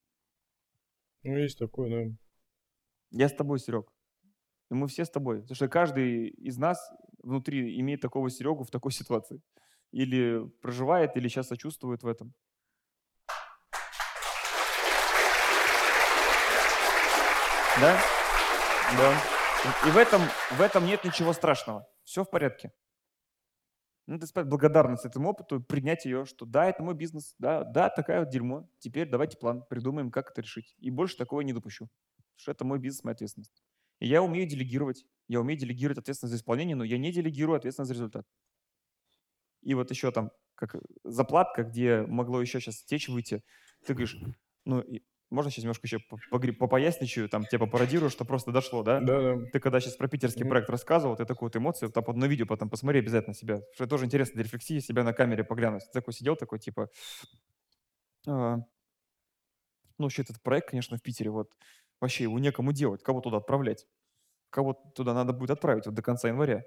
Ну, есть такое, да. Я с тобой, Серег. И мы все с тобой. Потому что каждый из нас внутри имеет такого Серегу в такой ситуации. Или проживает, или сейчас сочувствует в этом. Да? Да. И в этом, в этом нет ничего страшного. Все в порядке. Надо испытать благодарность этому опыту, принять ее, что да, это мой бизнес, да, да, такая вот дерьмо. Теперь давайте план, придумаем, как это решить. И больше такого не допущу. Потому что это мой бизнес, моя ответственность. И я умею делегировать. Я умею делегировать ответственность за исполнение, но я не делегирую ответственность за результат. И вот еще там как заплатка, где могло еще сейчас течь выйти. Ты говоришь, ну, можно сейчас немножко еще попоясничаю, там, тебя пародирую, что просто дошло, да? Да, да. Ты когда сейчас про питерский mm-hmm. проект рассказывал, ты такую вот эмоцию, там одно видео потом посмотри обязательно себя. Что тоже интересно для рефлексии, себя на камере поглянуть. Ты такой сидел, такой, типа, а, ну, вообще этот проект, конечно, в Питере, вот, вообще его некому делать, кого туда отправлять? Кого туда надо будет отправить вот до конца января?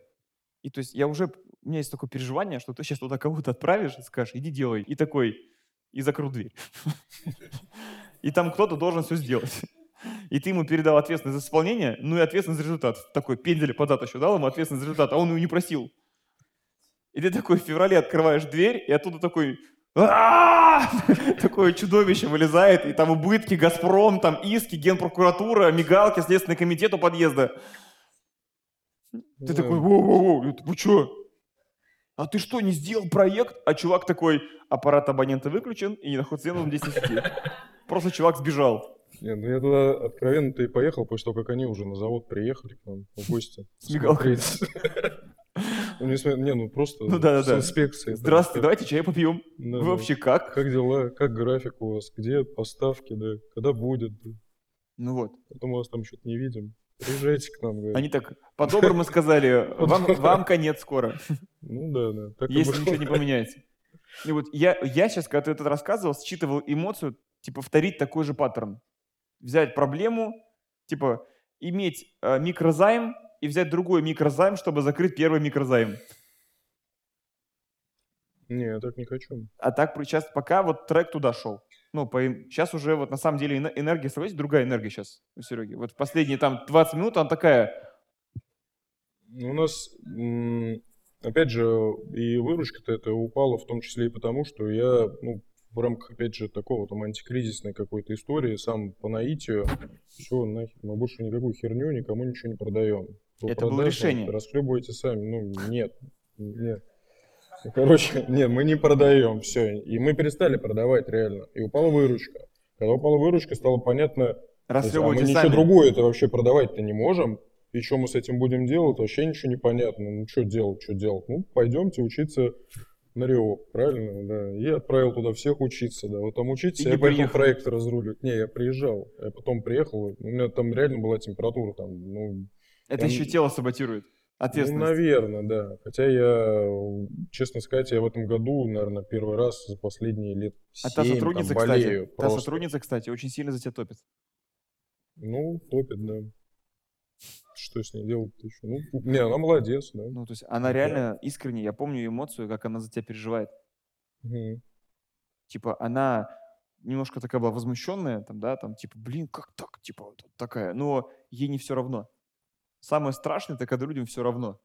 И то есть я уже, у меня есть такое переживание, что ты сейчас туда кого-то отправишь и скажешь, иди делай. И такой, и закрыл дверь. И там кто-то должен все сделать. И ты ему передал ответственность за исполнение, ну и ответственность за результат. Такой пендель подат еще дал ему ответственность за результат, а он его не просил. И ты такой в феврале открываешь дверь, и оттуда такой такое чудовище вылезает, и там убытки, Газпром, там иски, Генпрокуратура, мигалки, Следственный комитет у подъезда. Ты такой, воу-воу-воу, вы что? А ты что, не сделал проект? А чувак такой, аппарат абонента выключен и находится в здесь сети. Просто чувак сбежал. Не, ну я туда откровенно-то и поехал после того, как они уже на завод приехали к нам в гости. С мигалкой. Ну, не, ну просто ну, да, да, с инспекцией. Здравствуйте, давайте чай попьем. Вы вообще как? Как дела? Как график у вас? Где поставки, да? Когда будет? Ну вот. Потом мы вас там что-то не видим. Приезжайте к нам. Они так по-доброму сказали, вам, вам конец скоро. Ну да, да. Так Если ничего не поменяется. И вот я, я сейчас, когда ты это рассказывал, считывал эмоцию, типа, повторить такой же паттерн. Взять проблему, типа, иметь э, микрозайм и взять другой микрозайм, чтобы закрыть первый микрозайм. Не, я так не хочу. А так сейчас пока вот трек туда шел. Ну, по, сейчас уже вот на самом деле энергия, смотрите, другая энергия сейчас у Сереги. Вот в последние там 20 минут она такая... У нас опять же, и выручка-то это упала в том числе и потому, что я, ну, в рамках, опять же, такого там антикризисной какой-то истории, сам по наитию, все, нахер, мы больше никакую херню никому ничего не продаем. Кто это было решение. Расхлебывайте сами. Ну, нет, нет. Короче, нет, мы не продаем, все. И мы перестали продавать реально. И упала выручка. Когда упала выручка, стало понятно, Раз а мы ничего другое это вообще продавать-то не можем. И что мы с этим будем делать, вообще ничего не понятно. Ну, что делать, что делать? Ну, пойдемте учиться на Рио, правильно? Да. И отправил туда всех учиться, да. Вот там учиться, и я поехал проект разруливать. Не, я приезжал. Я потом приехал, у меня там реально была температура там, ну... Это там... еще тело саботирует. Ну, наверное, да. Хотя я, честно сказать, я в этом году, наверное, первый раз за последние лет 7 А та сотрудница, там, болею кстати, та сотрудница, кстати, очень сильно за тебя топит. Ну, топит, да. Что с ней делать еще? Ну, не, она молодец, да. Ну, то есть она реально да. искренне, я помню эмоцию, как она за тебя переживает. Угу. Типа, она немножко такая была возмущенная, там, да, там, типа, блин, как так, типа, вот такая, но ей не все равно. Самое страшное, это когда людям все равно.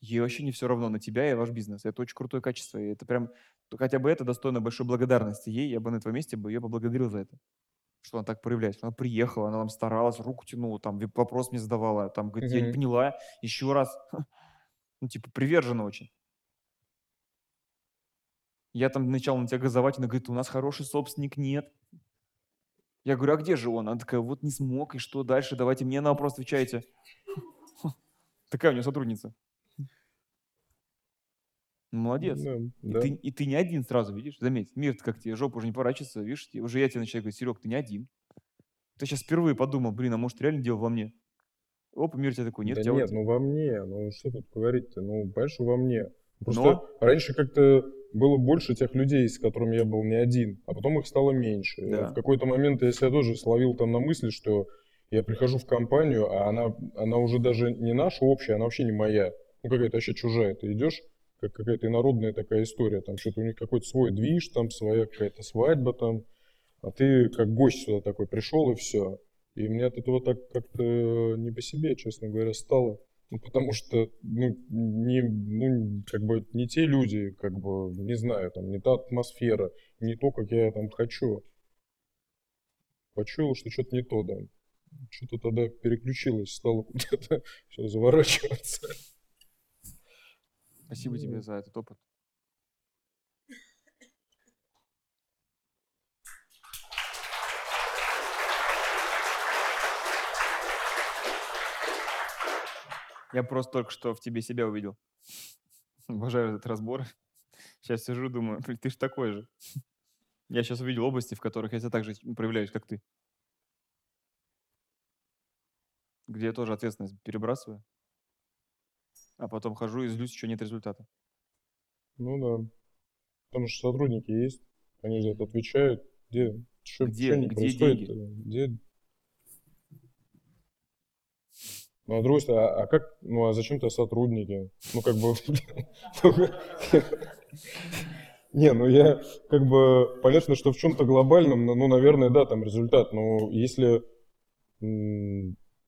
Ей вообще не все равно на тебя и ваш бизнес. Это очень крутое качество. И это прям, хотя бы это достойно большой благодарности ей. Я бы на твоем месте бы ее поблагодарил за это. Что она так проявляется. Она приехала, она там старалась, руку тянула, там вопрос мне задавала. Там, говорит, я не поняла, еще раз. Ну, типа, привержена очень. Я там начал на тебя газовать, она говорит, у нас хороший собственник нет. Я говорю, а где же он? Она такая, вот не смог, и что дальше? Давайте мне на вопрос отвечайте. Такая у нее сотрудница. Молодец. Да, и, да. Ты, и ты не один сразу, видишь? Заметь, мир как тебе, жопу уже не поворачивается, видишь? Уже я тебе начинаю говорить, Серег, ты не один. Ты сейчас впервые подумал, блин, а может реально дело во мне? Оп, мир тебе такой, нет, да нет, ну во мне, ну что тут говорить-то, ну, понимаешь, во мне. Просто Но... раньше как-то было больше тех людей, с которыми я был не один, а потом их стало меньше. Да. В какой-то момент я себя тоже словил там на мысли, что я прихожу в компанию, а она, она уже даже не наша общая, она вообще не моя. Ну, какая-то вообще чужая. Ты идешь, как какая-то инородная такая история. Там что-то у них какой-то свой движ, там своя какая-то свадьба там. А ты как гость сюда такой пришел и все. И мне от этого так как-то не по себе, честно говоря, стало. Ну, потому что, ну, не, ну, как бы не те люди, как бы, не знаю, там, не та атмосфера, не то, как я там хочу. Почуял, что что-то не то, да. Что-то тогда переключилось, стало где-то все заворачиваться. Спасибо тебе за этот опыт. Я просто только что в тебе себя увидел. Обожаю этот разбор. Сейчас сижу, думаю, ты же такой же. Я сейчас увидел области, в которых я себя так же проявляюсь, как ты. Где я тоже ответственность перебрасываю. А потом хожу и злюсь, что нет результата. Ну да. Потому что сотрудники есть, они за это отвечают. Где, что, где, что где происходит? Деньги? Где Ну, а другой а, а как, ну, а зачем-то сотрудники? Ну, как бы... Не, ну я как бы понятно, что в чем-то глобальном, ну, наверное, да, там результат. Но если,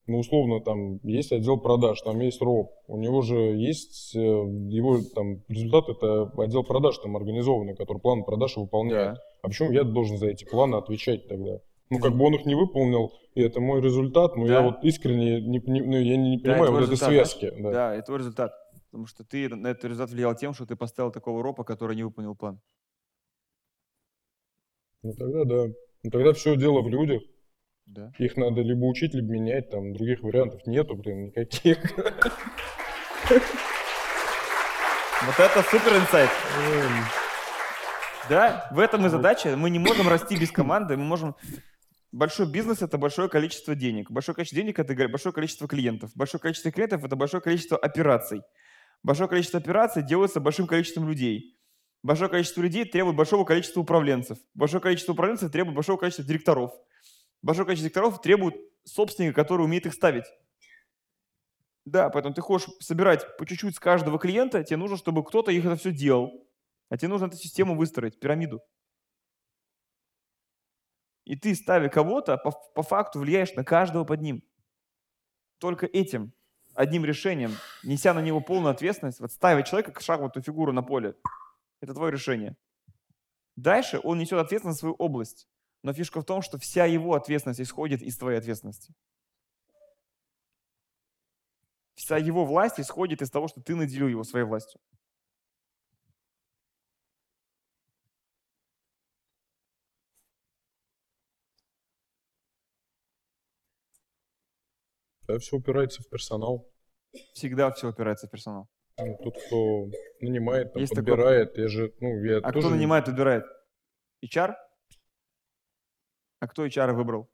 ну, условно, там есть отдел продаж, там есть РОП, у него же есть э, его там результат это отдел продаж там организованный, который план продаж выполняет. А почему я должен за эти планы отвечать тогда? Ну, как бы он их не выполнил, и это мой результат, но да. я вот искренне не, не, ну, я не понимаю да, вот этой связки. Да. да, это твой результат. Потому что ты на этот результат влиял тем, что ты поставил такого ропа, который не выполнил план. Ну тогда да. Ну тогда все дело в людях. Да. Их надо либо учить, либо менять, там других вариантов нету, блин, никаких. Вот это супер инсайт. Да, в этом и задача. Мы не можем расти без команды, мы можем Большой бизнес – это большое количество денег. Большое количество денег – это большое количество клиентов. Большое количество клиентов – это большое количество операций. Большое количество операций делается большим количеством людей. Большое количество людей требует большого количества управленцев. Большое количество управленцев требует большого количества директоров. Большое количество директоров требует собственника, который умеет их ставить. Да, поэтому ты хочешь собирать по чуть-чуть с каждого клиента, тебе нужно, чтобы кто-то их это все делал. А тебе нужно эту систему выстроить, пирамиду. И ты, ставя кого-то, по, по факту влияешь на каждого под ним. Только этим. одним решением, неся на него полную ответственность, вот ставить человека шахматную фигуру на поле, это твое решение. Дальше он несет ответственность за свою область. Но фишка в том, что вся его ответственность исходит из твоей ответственности. Вся его власть исходит из того, что ты наделил его своей властью. Да, все упирается в персонал. Всегда все упирается в персонал. Ну, тот, кто нанимает, там, Есть такой- подбирает, я же, ну, я А тоже... кто нанимает, выбирает? HR? А кто HR выбрал?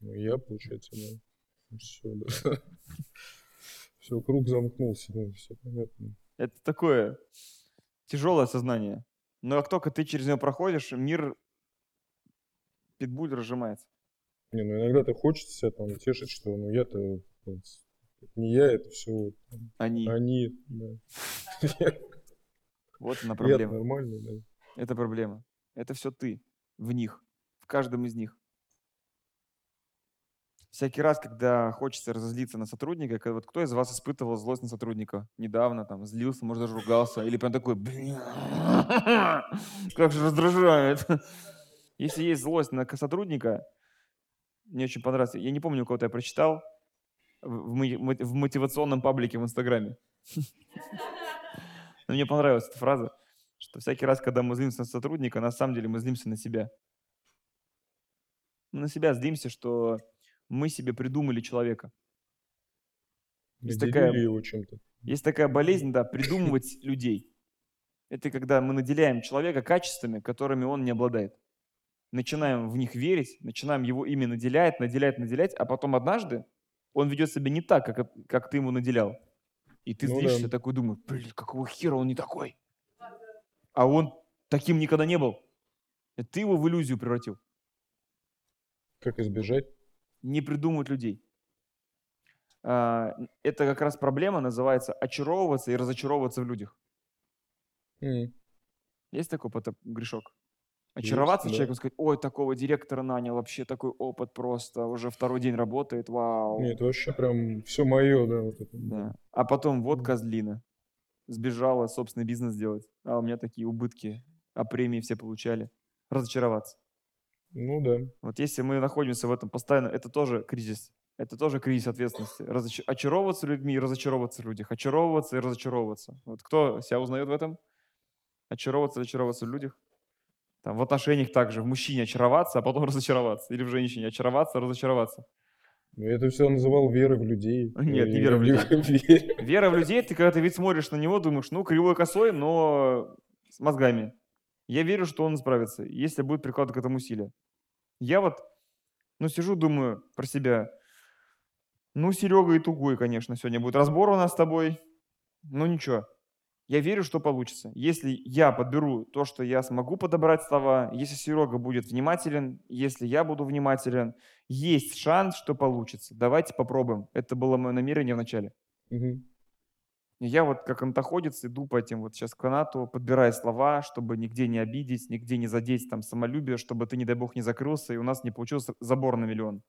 Ну, я, получается, да. Все, да. Все, круг замкнулся, да, все понятно. Это такое тяжелое сознание. Но как только ты через него проходишь, мир питбуль разжимается. Не, ну иногда ты хочется себя там тешить, что ну я-то вот, не я, это все Они. они, да. Я, Вот она я проблема. нормальный, да. Это проблема. Это все ты в них, каждом из них. Всякий раз, когда хочется разозлиться на сотрудника, когда- вот кто из вас испытывал злость на сотрудника недавно, там, злился, может, даже ругался, или прям такой, как же раздражает. Если есть злость на сотрудника, мне очень понравилось, я не помню, у кого-то я прочитал, в мотивационном паблике в Инстаграме. Но мне понравилась эта фраза, что всякий раз, когда мы злимся на сотрудника, на самом деле мы злимся на себя. На себя злимся, что мы себе придумали человека. Есть Наделили такая- его чем-то. Есть такая болезнь, да, придумывать людей. Это когда мы наделяем человека качествами, которыми он не обладает. Начинаем в них верить, начинаем его ими наделять, наделять, наделять, а потом однажды он ведет себя не так, как, как ты ему наделял. И ты Ну злишься, да. такой думаешь, блин, какого хера он не такой? А он таким никогда не был. Это ты его в иллюзию превратил. Как избежать? не придумывать людей. А, Это как раз проблема называется очаровываться и разочаровываться в людях. М, Есть такой потоп- грешок? Очароваться да. человеком, сказать, ой, такого директора нанял, вообще такой опыт просто, уже второй день работает, вау. Нет, вообще прям все мое, да, вот это. Да. А потом вот козлина. Сбежала собственный бизнес делать. А у меня такие убытки, а премии все получали. Разочароваться. Ну да. Вот если мы находимся в этом постоянно, это тоже кризис. Это тоже кризис ответственности. Разоч- Очаровываться людьми и разочаровываться в людях. Очаровываться и разочаровываться. Вот кто себя узнает в этом? Очаровываться и разочаровываться в людях. Там, в отношениях также. В мужчине очароваться, а потом разочароваться. Или в женщине очароваться, разочароваться. Ну, Я это все называл верой в людей. Нет, не вера в вере. Вера в людей, ты когда ты ведь смотришь на него, думаешь, ну, кривой косой, но с мозгами. Я верю, что он справится, если будет прикладывать к этому усилия. Я вот, ну, сижу, думаю про себя, ну, Серега и тугой, конечно, сегодня будет разбор у нас с тобой. Ну, ничего. Я верю, что получится. Если я подберу то, что я смогу подобрать слова, если Серега будет внимателен, если я буду внимателен, есть шанс, что получится. Давайте попробуем. Это было мое намерение в начале. Мгм. Я вот как антоходец иду по этим вот сейчас канату, подбирая слова, чтобы нигде не обидеть, нигде не задеть там самолюбие, чтобы ты, не дай бог, не закрылся, и у нас не получился забор на миллион.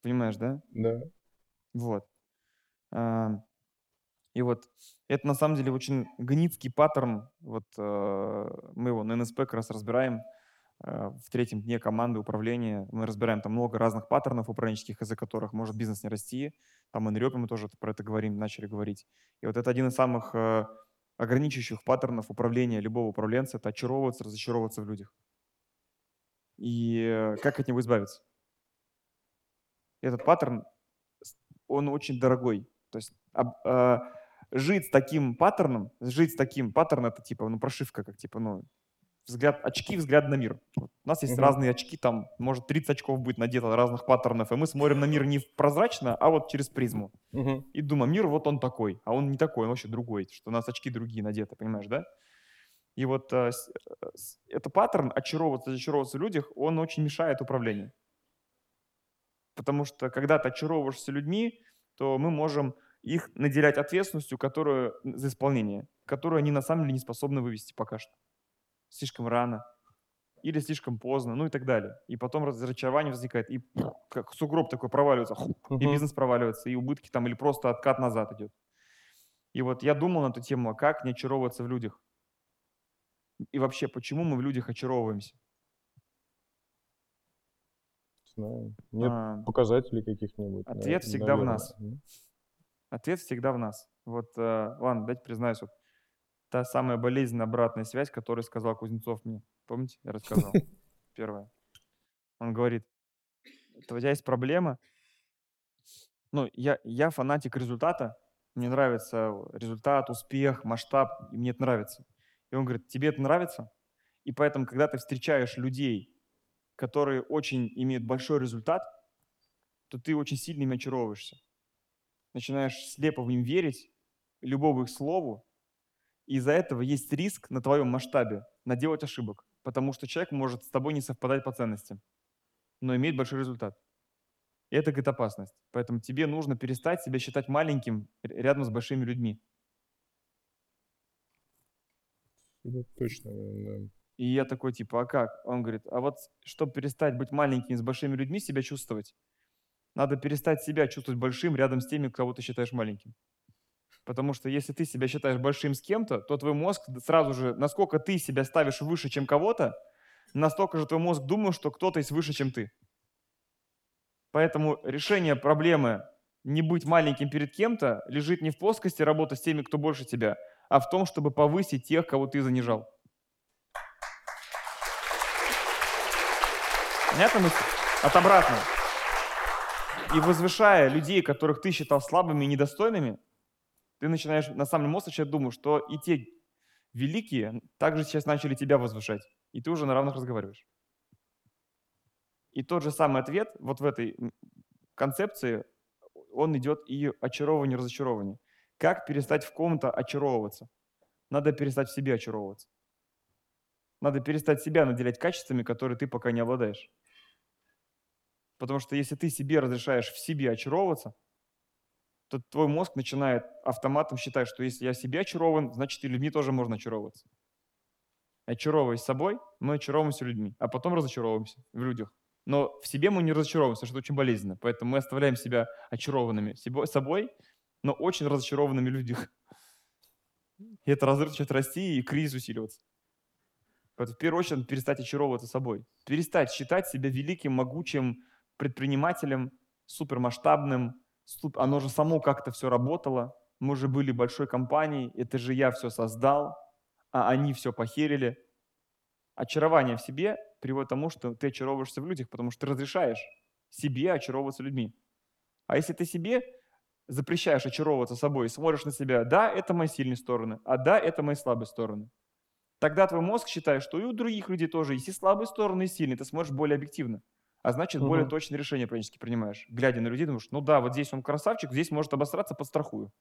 Понимаешь, да? Да. Вот. И вот это на самом деле очень гнитский паттерн. Вот э, мы его на НСП как раз разбираем в третьем дне команды управления. Мы разбираем там много разных паттернов управленческих, из-за которых может бизнес не расти. Там NREP мы тоже про это говорим, начали говорить. И вот это один из самых э, ограничивающих паттернов управления любого управленца – это очаровываться, разочаровываться в людях. И э, как от него избавиться? Этот паттерн, он очень дорогой. То есть об- э, жить с таким паттерном, жить с таким паттерном, это типа, ну, прошивка, как типа, ну, взгляд, очки, взгляд на мир. У нас есть Мгм. разные очки, там, может, 30 очков будет надето разных паттернов, и мы смотрим на мир не прозрачно, а вот через призму. Мгм. И думаем, мир вот он такой, а он не такой, он вообще другой, что у нас очки другие надеты, понимаешь, да? И вот э, э, это паттерн очаровываться, зачаровываться в людях, он очень мешает управлению. Потому что когда ты очаровываешься людьми, то мы можем их наделять ответственностью, которую за исполнение, которую они на самом деле не способны вывести пока что. Слишком рано. или слишком поздно, ну и так далее. И потом разочарование возникает, и как сугроб такой проваливается, и бизнес проваливается, и убытки там, или просто откат назад идет. И вот я думал на эту тему, а как не очаровываться в людях? И вообще, почему мы в людях очаровываемся? Знаю. Нет а, показателей каких-нибудь. Ответ всегда наверное. в нас. Ответ всегда в нас. Вот, э, ладно, дайте признаюсь, вот та самая болезненная обратная связь, которую сказал Кузнецов мне. Помните, я рассказал? Первое. Он говорит, у тебя есть проблема. Ну, я, я фанатик результата. Мне нравится результат, успех, масштаб. И мне это нравится. И он говорит, тебе это нравится? И поэтому, когда ты встречаешь людей, которые очень имеют большой результат, то ты очень сильно ими очаровываешься. Начинаешь слепо в ним верить, любому их слову, из-за этого есть риск на твоем масштабе наделать ошибок, потому что человек может с тобой не совпадать по ценностям, но имеет большой результат. И это, говорит, опасность. Поэтому тебе нужно перестать себя считать маленьким рядом с большими людьми. Это точно, да. И я такой, типа, а как? Он говорит, а вот чтобы перестать быть маленьким с большими людьми, себя чувствовать, надо перестать себя чувствовать большим рядом с теми, кого ты считаешь маленьким. Потому что если ты себя считаешь большим с кем-то, то твой мозг сразу же, насколько ты себя ставишь выше, чем кого-то, настолько же твой мозг думает, что кто-то есть выше, чем ты. Поэтому решение проблемы не быть маленьким перед кем-то лежит не в плоскости работы с теми, кто больше тебя, а в том, чтобы повысить тех, кого ты занижал. Понятно мысль? От обратного. И возвышая людей, которых ты считал слабыми и недостойными, ты начинаешь, на самом мозг начинает думать, что и те великие также сейчас начали тебя возвышать, и ты уже на равных разговариваешь. И тот же самый ответ вот в этой концепции, он идет и очаровывание, разочарование. Как перестать в ком-то очаровываться? Надо перестать в себе очаровываться. Надо перестать себя наделять качествами, которые ты пока не обладаешь. Потому что если ты себе разрешаешь в себе очаровываться, то твой мозг начинает автоматом считать, что если я себе очарован, значит и людьми тоже можно очаровываться. Очаровываясь собой, мы очаровываемся людьми, а потом разочаровываемся в людях. Но в себе мы не разочаровываемся, что это очень болезненно. Поэтому мы оставляем себя очарованными собой, но очень разочарованными в людях. И это разрыв начинает расти, и кризис усиливаться. Поэтому в первую очередь надо перестать очаровываться собой. Перестать считать себя великим, могучим предпринимателем, супермасштабным, оно же само как-то все работало, мы же были большой компанией, это же я все создал, а они все похерили. Очарование в себе приводит к тому, что ты очаровываешься в людях, потому что ты разрешаешь себе очаровываться людьми. А если ты себе запрещаешь очаровываться собой смотришь на себя, да, это мои сильные стороны, а да, это мои слабые стороны, тогда твой мозг считает, что и у других людей тоже есть и слабые стороны, и сильные, ты смотришь более объективно а значит, угу. более точные решения практически принимаешь. Глядя на людей, думаешь, ну да, вот здесь он красавчик, здесь может обосраться, подстрахую.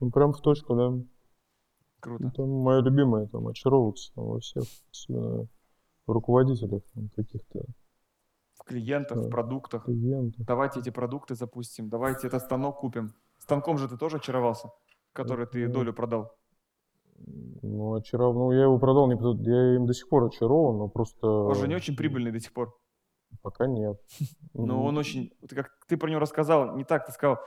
Ну, прям в точку, да. Круто. Это мое любимое, там, очаровываться там, во всех, особенно в руководителях каких-то. В клиентах, да. в продуктах. Клиентах. Давайте эти продукты запустим, давайте этот станок купим. Станком же ты тоже очаровался, который это... ты долю продал. Ну, очарован. Ну, я его продал, не я им до сих пор очарован, но просто... Он же не очень прибыльный до сих пор. Пока нет. Но он очень... Как ты про него рассказал, не так, ты сказал,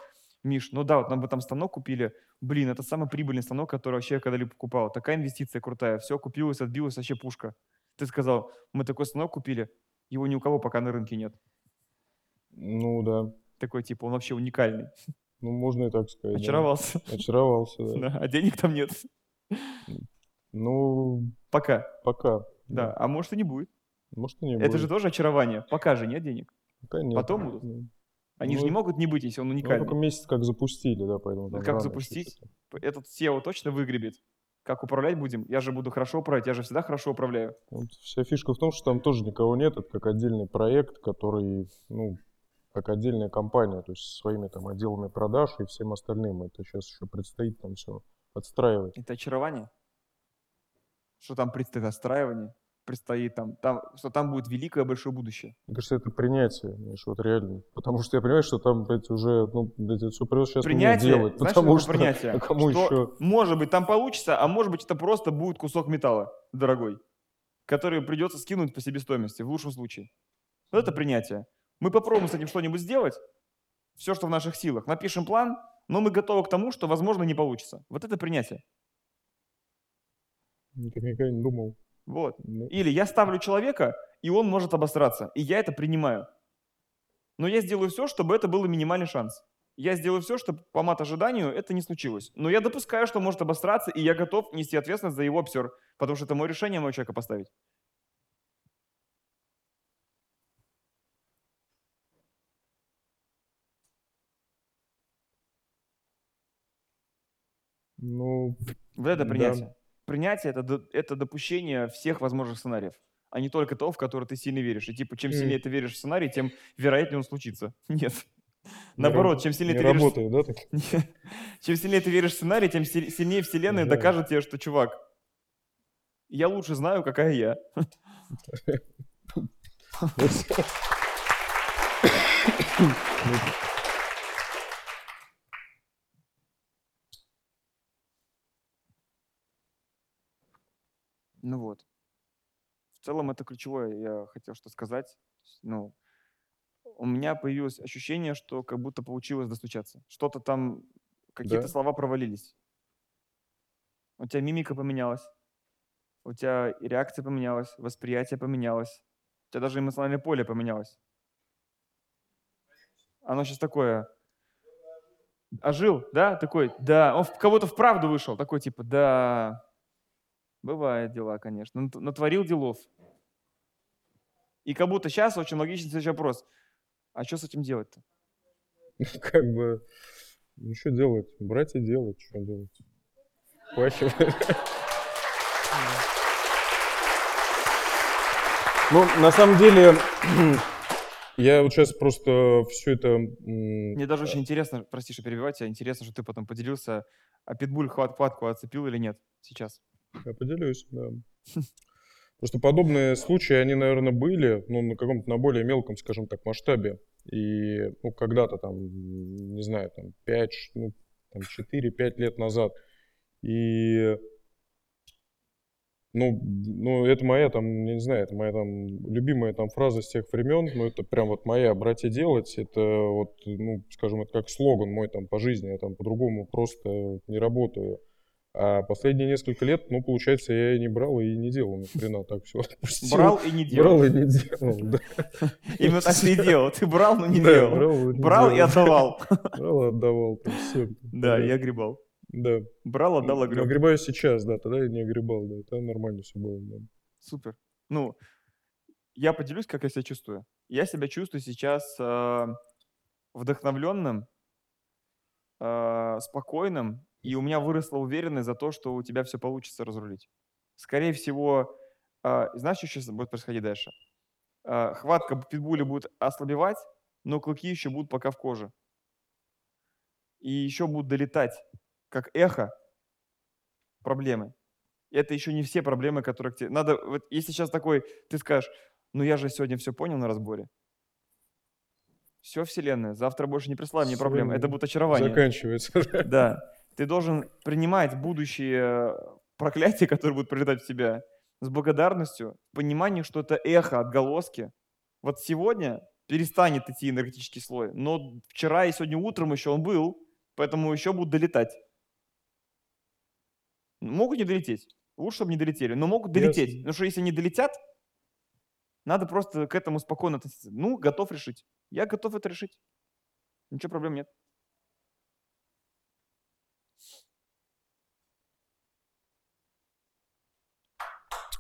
Миш, ну да, вот нам бы там станок купили. Блин, это самый прибыльный станок, который вообще когда-либо покупал. Такая инвестиция крутая. Все, купилось, отбилось, вообще пушка. Ты сказал, мы такой станок купили, его ни у кого пока на рынке нет. Ну да. Такой типа, он вообще уникальный. Ну, можно и так сказать. Очаровался. Да. Очаровался, да. да. А денег там нет. Ну, пока. Пока. Да, а может и не будет. Может и не будет. Это же тоже очарование. Пока же нет денег. Пока нет. Потом будут. Они ну, же не могут не быть, если он уникальный. Ну, только месяц как запустили, да, поэтому... Ну, как запустить? Этот SEO точно выгребет. Как управлять будем? Я же буду хорошо управлять, я же всегда хорошо управляю. Вот вся фишка в том, что там тоже никого нет, это как отдельный проект, который, ну, как отдельная компания, то есть со своими там отделами продаж и всем остальным. Это сейчас еще предстоит там все отстраивать. Это очарование? Что там предстоит отстраивание? предстоит, там, там, что там будет великое большое будущее. Мне кажется, это принятие, знаешь, вот реально. Потому что я понимаю, что там, блядь, уже, ну, блядь, это все придется сейчас принятие, делать. Знаешь, потому что, принятие? а кому что, еще? может быть, там получится, а может быть, это просто будет кусок металла дорогой, который придется скинуть по себестоимости, в лучшем случае. Вот это принятие. Мы попробуем с этим что-нибудь сделать, все, что в наших силах. Напишем план, но мы готовы к тому, что, возможно, не получится. Вот это принятие. Так никогда не думал. Вот. Ну, Или я ставлю человека, и он может обосраться, и я это принимаю. Но я сделаю все, чтобы это был минимальный шанс. Я сделаю все, чтобы по мат-ожиданию это не случилось. Но я допускаю, что может обосраться, и я готов нести ответственность за его обсер, потому что это мое решение моего человека поставить. Ну, Вот это Да. принятие. Принятие это, это допущение всех возможных сценариев, а не только того, в который ты сильно веришь. И типа, чем сильнее ты веришь в сценарий, тем вероятнее он случится. Нет. не Наоборот, чем сильнее не ты веришь... работает, да, так? Чем сильнее ты веришь в сценарий, тем си- сильнее вселенная Да. докажет тебе, что, чувак, я лучше знаю, какая я. Ну вот. В целом это ключевое, я хотел что сказать. Ну, у меня появилось ощущение, что как будто получилось достучаться. Что-то там, какие-то Да. слова провалились. У тебя мимика поменялась, у тебя реакция поменялась, восприятие поменялось, у тебя даже эмоциональное поле поменялось. Оно сейчас такое. Ожил, да? Такой, да. Он в кого-то вправду вышел. Такой типа, да. Бывают дела, конечно. Нат- Натворил делов. И как будто сейчас очень логичный следующий вопрос. А что с этим делать-то? Как бы, ну что делать? Брать и делать, что делать? Вообще. Ну, на самом деле, я вот сейчас просто все это... Мне даже очень интересно, прости, что перебиваю тебя, интересно, что ты потом поделился, а питбуль хват хватку отцепил или нет сейчас? Я поделюсь, да. Просто подобные случаи, они, наверное, были, ну, на каком-то, на более мелком, скажем так, масштабе. И, ну, когда-то там, не знаю, там, 5, ну, там, 4-5 лет назад. И, ну, ну, это моя, там, я не знаю, это моя, там, любимая, там, фраза с тех времен, ну, это прям вот моя, брать и делать, это вот, ну, скажем, это как слоган мой, там, по жизни, я там по-другому просто не работаю. А последние несколько лет, ну, получается, я и не брал, и не делал ни хрена, так все отпустил. Брал и не делал. Брал и не делал, да. Именно так ты и делал. Ты брал, но не делал. брал Брал и отдавал. Брал и отдавал, там, все. Да, и огребал. Да. Брал, отдал, Ну, огреб. Огребаю сейчас, да, тогда я не огребал, да, это нормально все было, да. Супер. Ну, я поделюсь, как я себя чувствую. Я себя чувствую сейчас э, вдохновленным, э, спокойным, и у меня выросла уверенность за то, что у тебя все получится разрулить. Скорее всего, э, знаешь, что сейчас будет происходить дальше? Э, хватка питбуля будет ослабевать, но клыки еще будут пока в коже. И еще будут долетать, как эхо, проблемы. И это еще не все проблемы, которые к тебе... Надо, вот если сейчас такой, ты скажешь, ну я же сегодня все понял на разборе. Все, Вселенная, завтра больше не присылай мне проблем. Это будет очарование. Заканчивается. да. Ты должен принимать будущие проклятия, которые будут прилетать в тебя, с благодарностью, в понимании, что это эхо, отголоски. Вот сегодня перестанет идти энергетический слой, но вчера и сегодня утром еще он был, поэтому еще будут долетать. Могут не долететь. Лучше, чтобы не долетели, но могут долететь. Потому что если не долетят, надо просто к этому спокойно относиться. Ну, готов решить. Я готов это решить. Ничего проблем нет.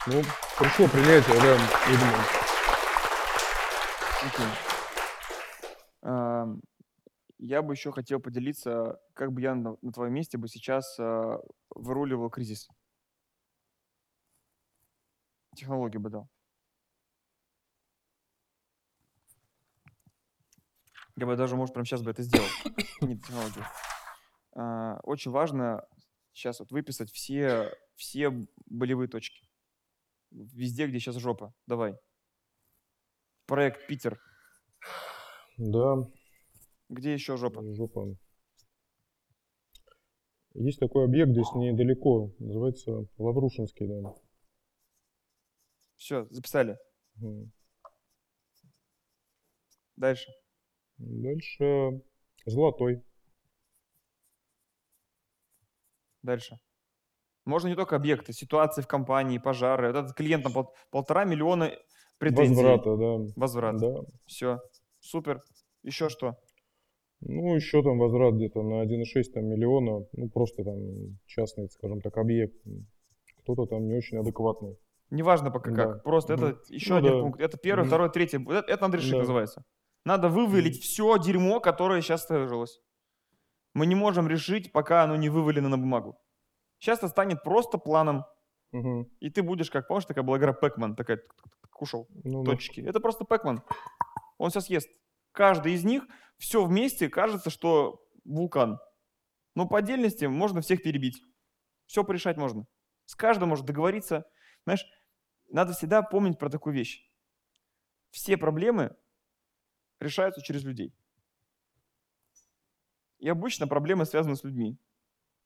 Ну, пришло принятие, да, видимо. Окей. Ам, Я бы еще хотел поделиться, как бы я на, на твоем месте бы сейчас а, выруливал кризис. Технологию бы дал. Я бы даже, может, прямо сейчас бы это сделал. Не технологию. А, Очень важно сейчас вот выписать все, все болевые точки. Везде, где сейчас жопа. Давай. Проект Питер. Да, Где еще жопа? жопа. Есть такой объект здесь недалеко, называется Лаврушинский, да. Все, записали. Мгм. Дальше. Дальше Золотой. Дальше. Можно не только объекты, ситуации в компании, пожары. Вот этот клиент на пол- полтора миллиона претензий. Возврата, да. Возврат. Да. Все. Супер. Еще что? Ну, еще там возврат где-то на 1,6 там, миллиона, ну, просто там частный, скажем так, объект. Кто-то там не очень адекватный. Неважно пока Да. как. Просто Мгм. это еще Ну один да. пункт. Это первый, Мгм. второй, третий. Это, это надо решить Да. называется. Надо вывалить все дерьмо, которое сейчас сложилось. Мы не можем решить, пока оно не вывалено на бумагу. Сейчас это станет просто планом. Мгм. И ты будешь, как помнишь, такая была игра Пэкман, такая кушал Ну, да. точки. Это просто Пэкман. Он сейчас ест. Каждый из них, все вместе кажется, что вулкан. Но по отдельности можно всех перебить. Все порешать можно. С каждым можно договориться. Знаешь, надо всегда помнить про такую вещь. Все проблемы решаются через людей. И обычно проблемы связаны с людьми.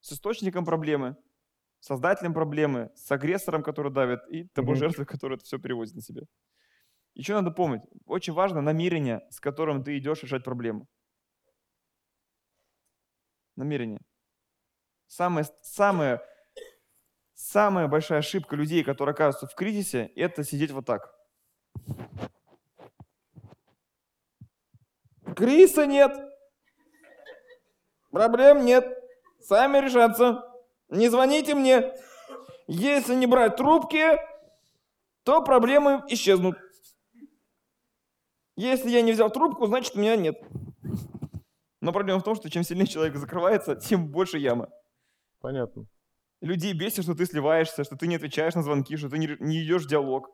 С источником проблемы, создателем проблемы, с агрессором, который давит, и тобой Мгм. жертвой, которая это все перевозит на себя. Еще надо помнить, очень важно намерение, с которым ты идешь решать проблему. Намерение. Самая, самая, самая большая ошибка людей, которые оказываются в кризисе, это сидеть вот так. Кризиса нет. Проблем нет. Сами решатся. Не звоните мне. Если не брать трубки, то проблемы исчезнут. Если я не взял трубку, значит, меня нет. Но проблема в том, что чем сильнее человек закрывается, тем больше яма. Понятно. Людей бесит, что ты сливаешься, что ты не отвечаешь на звонки, что ты не, не идешь в диалог.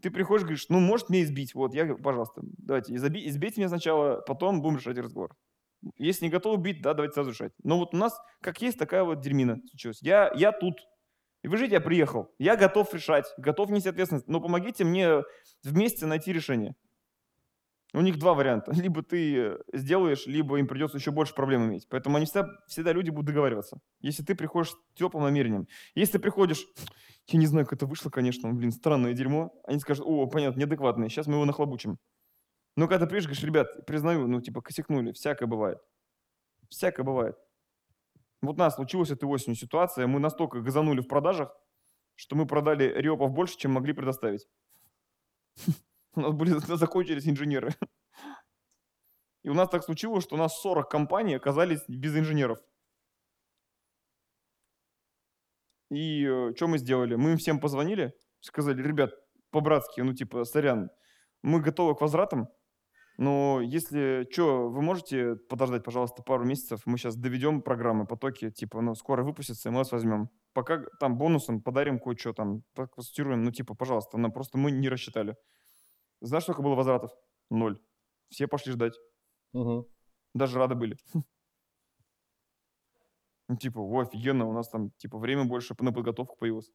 Ты приходишь, говоришь, ну, может меня избить. Вот, я, пожалуйста, давайте, изоби- избейте меня сначала, потом будем решать разговор. Если не готовы бить, да, давайте сразу решать. Но вот у нас, как есть, такая вот дерьмина случилась. Я, я тут. И вы жить, я приехал. Я готов решать, готов нести ответственность. Но помогите мне вместе найти решение. У них два варианта. Либо ты сделаешь, либо им придется еще больше проблем иметь. Поэтому они всегда, всегда люди будут договариваться. Если ты приходишь с теплым намерением. Если ты приходишь, я не знаю, как это вышло, конечно, блин, странное дерьмо. Они скажут, о, понятно, неадекватный, сейчас мы его нахлобучим. Но когда ты приедешь, говоришь, ребят, признаю, ну, типа, косякнули, всякое бывает. Всякое бывает. Вот у нас случилась этой осенью ситуация, мы настолько газанули в продажах, что мы продали репов больше, чем могли предоставить. У нас были закончились инженеры. И у нас так случилось, что у нас 40 компаний оказались без инженеров. И что мы сделали? Мы им всем позвонили, сказали, ребят, по-братски, ну типа, сорян, мы готовы к возвратам, но если что, вы можете подождать, пожалуйста, пару месяцев, мы сейчас доведем программы, потоки, типа, ну, скоро выпустятся, и мы вас возьмем. Пока там бонусом подарим кое-что там, конструируем, ну, типа, пожалуйста, нам просто мы не рассчитали. Знаешь, сколько было возвратов? Ноль. Все пошли ждать. Мгм. Даже рады были. Ну, типа, о, офигенно, у нас там, типа, время больше на подготовку появилось.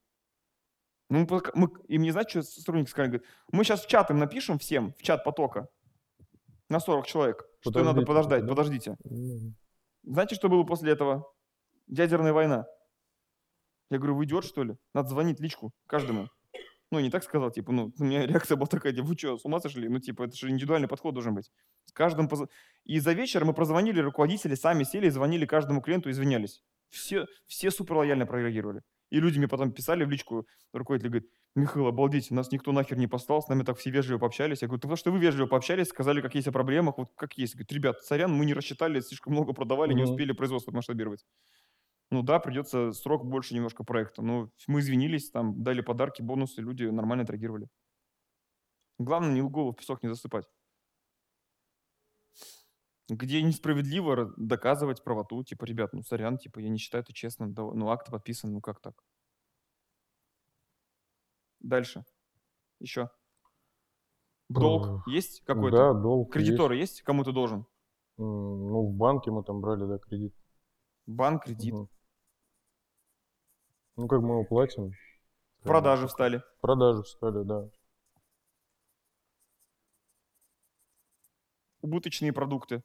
Ну, мы, мы, им не знать, что сотрудники сказали, говорят, мы сейчас в чат им напишем всем, в чат потока, на 40 человек, что им надо Подождите, подождать, да? подождите. Знаете, что было после этого? Ядерная война. Я говорю, вы идиот, что ли? Надо звонить личку каждому. Ну, не так сказал, типа, ну, у меня реакция была такая, типа, вы что, с ума сошли? Ну, типа, это же индивидуальный подход должен быть. С каждым... позв- И за вечер мы прозвонили руководители, сами сели и звонили каждому клиенту, извинялись. Все, все супер лояльно прореагировали. И люди мне потом писали в личку, руководитель говорит, Михаил, обалдеть, нас никто нахер не послал, с нами так все вежливо пообщались. Я говорю, потому что вы вежливо пообщались, сказали, как есть о проблемах, вот как есть. Говорит, ребят, сорян, мы не рассчитали, слишком много продавали, не Мгм. успели производство масштабировать. Ну да, придется срок больше немножко проекта. Но мы извинились, там дали подарки, бонусы, люди нормально отреагировали. Главное, не голову в песок не засыпать. Где несправедливо ра- доказывать правоту, типа, ребят, ну сорян, типа, я не считаю это честным, ну акт подписан, ну как так? Дальше. Еще. Долг есть какой-то? Да, долг Кредиторы есть? Кому ты должен? есть. Ну, в банке мы там брали, да, кредит. Банк, кредит. Мгм. Ну, как мы его платим, Продажи встали. Продажи встали, да. Убыточные продукты.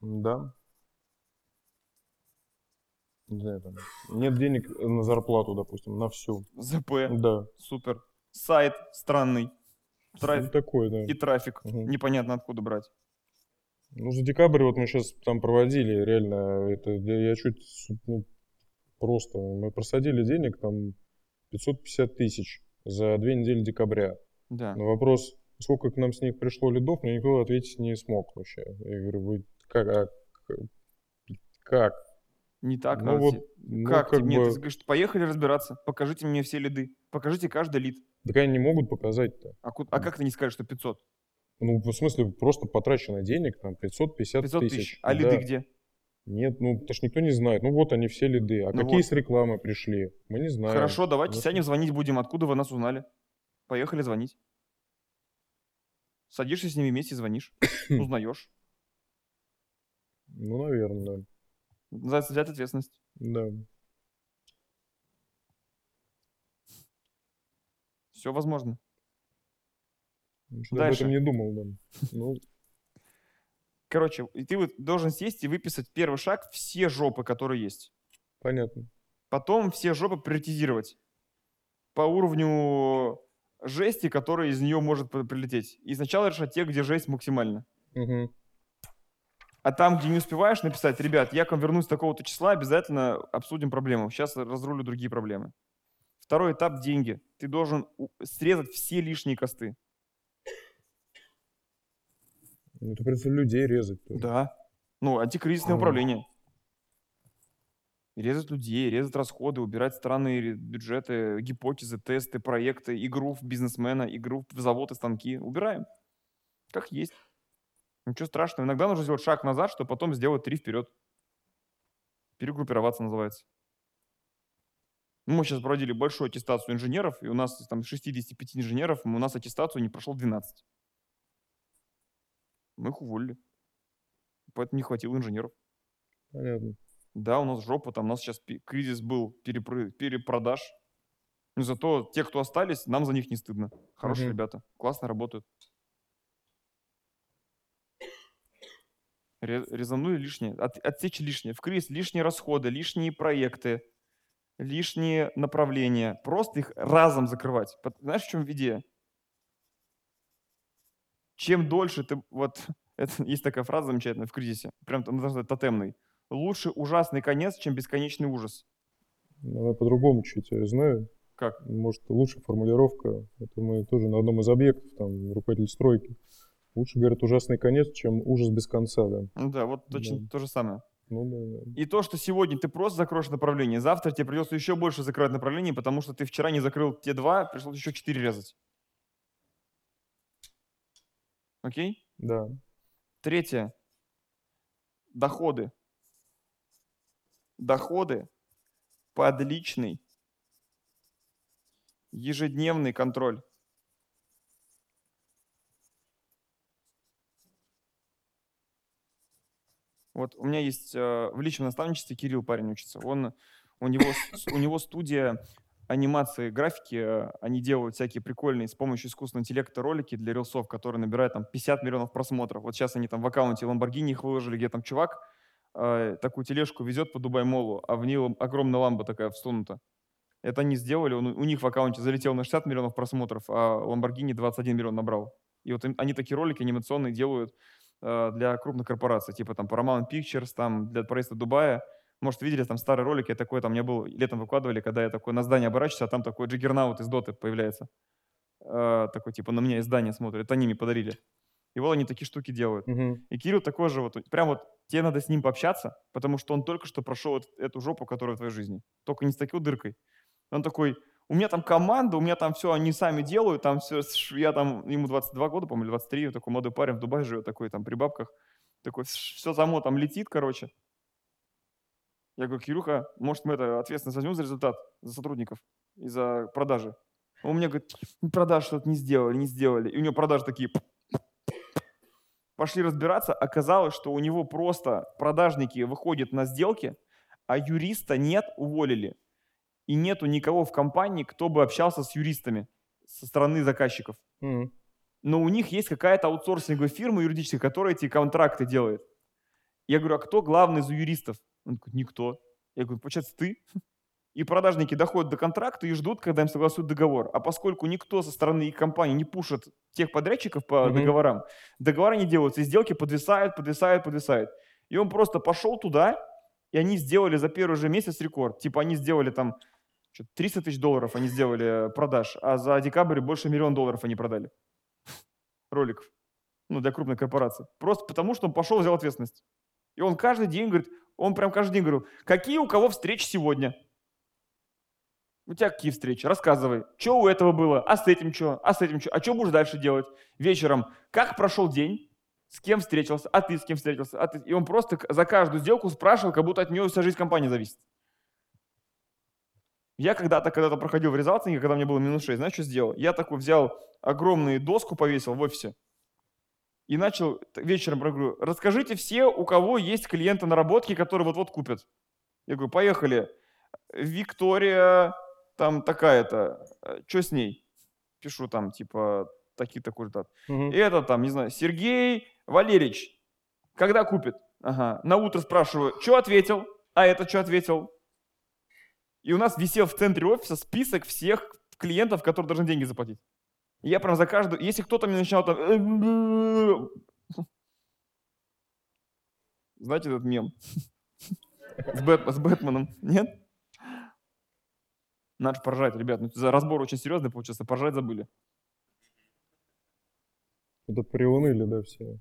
Да. Не знаю, там, нет денег на зарплату, допустим, на всю. ЗП. Да. Супер. Сайт странный. Ну, Трафик. такой, да. И трафик. Мгм. Непонятно откуда брать. Ну, за декабрь вот мы сейчас там проводили, реально, это я чуть, ну, просто, мы просадили денег там 550 тысяч за две недели декабря. Да. На вопрос, сколько к нам с них пришло лидов, мне никто ответить не смог вообще. Я говорю, вы как, а, как? Не так Ну надо. вот, ну, как? как тебе? Нет, бы- ты говоришь, поехали разбираться. Покажите мне все лиды. Покажите каждый лид. Так они не могут показать-то. А, ку- а как ты не скажешь, что 500? Ну, в смысле, просто потрачено денег, там, 550 500 тысяч. тысяч. А лиды Да. где? Нет, ну, потому что никто не знает. Ну, вот они все лиды. А Ну какие вот. с рекламы пришли? Мы не знаем. Хорошо, давайте Ну, сядем, звонить будем. Откуда вы нас узнали? Поехали звонить. Садишься с ними вместе и звонишь. Узнаешь. Ну, наверное, да. Называется взять ответственность. Да. Все возможно. Что-то Дальше. об этом не думал, да. Ну, Короче, и ты вот должен сесть и выписать первый шаг все жопы, которые есть. понятно. Потом все жопы приоритизировать по уровню жести, которая из нее может при- прилететь. И сначала решать те, где жесть максимально. Мгм. А там, где не успеваешь написать, ребят, я к вам вернусь такого-то числа, обязательно обсудим проблему. Сейчас разрулю другие проблемы. Второй этап – деньги. Ты должен срезать все лишние косты. Ну, это придется людей резать тоже. Да. Ну, антикризисное А. управление. Резать людей, резать расходы, убирать странные бюджеты, гипотезы, тесты, проекты, игру в бизнесмена, игру в завод и станки. Убираем. Как есть. Ничего страшного. Иногда нужно сделать шаг назад, чтобы потом сделать три вперед. Перегруппироваться называется. Ну, Мы сейчас проводили большую аттестацию инженеров, и у нас там 65 инженеров, у нас аттестацию не прошло 12. Мы их уволили. Поэтому не хватило инженеров. Понятно. Да, у нас жопа, там у нас сейчас кризис был перепры- перепродаж. Но зато те, кто остались, нам за них не стыдно. Хорошие Мгм. ребята, классно работают. Резанули лишнее, от- отсечь лишнее. В кризис лишние расходы, лишние проекты, лишние направления. Просто их разом закрывать. Знаешь, в чем идея? Чем дольше ты... Вот это, есть такая фраза замечательная в кризисе. Прям там, даже тотемный. Лучше ужасный конец, чем бесконечный ужас. Надо по-другому чуть, я знаю. Как? Может, лучшая формулировка. Это мы тоже на одном из объектов, там, руководитель стройки. Лучше, говорят, ужасный конец, чем ужас без конца, да. Ну да, вот точно Да. то же самое. Ну, да, да. И то, что сегодня ты просто закроешь направление, завтра тебе придется еще больше закрывать направлений, потому что ты вчера не закрыл те два, пришлось еще четыре резать. Окей? Да. Третье. Доходы. Доходы под личный ежедневный контроль. Вот у меня есть э, в личном наставничестве Кирилл парень учится. Он, у, него, у него студия анимации, графики. э, Они делают всякие прикольные с помощью искусственного интеллекта ролики для рилсов, которые набирают там 50 миллионов просмотров. Вот сейчас они там в аккаунте Lamborghini их выложили, где там чувак э, такую тележку везет по Дубай-молу, а в ней огромная ламба такая всунута. Это они сделали, он- у них в аккаунте залетел на 60 миллионов просмотров, а Lamborghini 21 миллион набрал. И вот им- они такие ролики анимационные делают э, для крупных корпораций, типа там Paramount Pictures, там для правительства Дубая. Может, видели там старый ролик, я такой, там, мне был, летом выкладывали, когда я такой на здание оборачиваюсь, а там такой джиггернаут из доты появляется. Э, такой, типа, на меня из здания смотрит, это они мне подарили. И вот они такие штуки делают. Мгм. И Кирилл такой же вот, прям вот тебе надо с ним пообщаться, потому что он только что прошел эт- эту жопу, которая в твоей жизни. Только не с такой дыркой. Он такой, у меня там команда, у меня там все, они сами делают, там все, я там, ему 22 года, по-моему, или 23, такой молодой парень в Дубае живет, такой там при бабках, такой, все само там летит, короче. Я говорю, Кирюха, может мы это ответственность возьмем за результат, за сотрудников и за продажи? Он мне говорит, «Ну, продаж что-то не сделали, не сделали. И у него продажи такие, пошли разбираться, оказалось, что у него просто продажники выходят на сделки, а юриста нет, уволили. И нету никого в компании, кто бы общался с юристами со стороны заказчиков. Мгм. Но у них есть какая-то аутсорсинговая фирма юридическая, которая эти контракты делает. Я говорю, а кто главный за юристов? Он такой, никто. Я говорю, получается, ты? И продажники доходят до контракта и ждут, когда им согласуют договор. А поскольку никто со стороны их компании не пушит тех подрядчиков по Мгм. договорам, договора не делаются, и сделки подвисают, подвисают, подвисают. И он просто пошел туда, и они сделали за первый же месяц рекорд. Типа они сделали там что, 300 тысяч долларов они сделали э, продаж, а за декабрь больше миллиона долларов они продали роликов. Ну, для крупной корпорации. Просто потому, что он пошел, взял ответственность. И он каждый день говорит, он прям каждый день говорил, какие у кого встречи сегодня? У тебя какие встречи? Рассказывай. Что у этого было? А с этим что? А с этим что? А что будешь дальше делать? Вечером. Как прошел день? С кем встретился? А ты с кем встретился? А ты... И он просто за каждую сделку спрашивал, как будто от него вся жизнь компании зависит. Я когда-то, когда-то проходил в резалтинге, когда мне было минус 6, знаешь, что сделал? Я такой взял огромную доску, повесил в офисе и начал вечером говорю, расскажите все, у кого есть клиенты наработки, которые вот-вот купят. Я говорю, поехали. Виктория, там такая-то, что с ней? Пишу там, типа, такие такой результат. Мгм. И это там, не знаю, Сергей Валерьевич, когда купит? Ага. На утро спрашиваю, что ответил? А это что ответил? И у нас висел в центре офиса список всех клиентов, которые должны деньги заплатить. И я прям за каждую... Если кто-то мне начинал там... Знаете этот мем? С, Бэт- с Бэтменом, нет? Надо поржать, ребят. Ну, за разбор очень серьезный получился, поржать забыли. Это приуныли, да, все.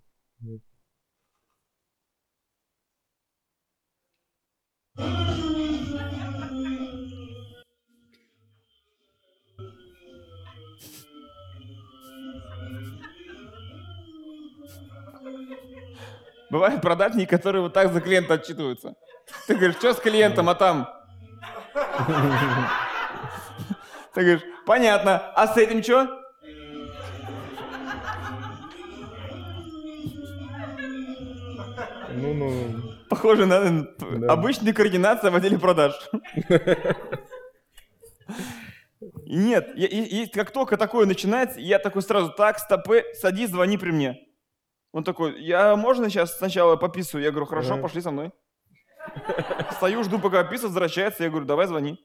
Бывают продажники, которые вот так за клиента отчитываются. Ты говоришь, что с клиентом, а там? Ты говоришь, понятно, а с этим что? Ну-ну. Похоже на н- Да. обычная координация в отделе продаж. И Нет, я- и- и как только такое начинается, я такой сразу, так, стопы, садись, звони при мне. Он такой, я можно сейчас сначала пописываю? Я говорю, хорошо, Ага. пошли со мной. Стою, жду, пока писать, возвращается, я говорю, давай звони.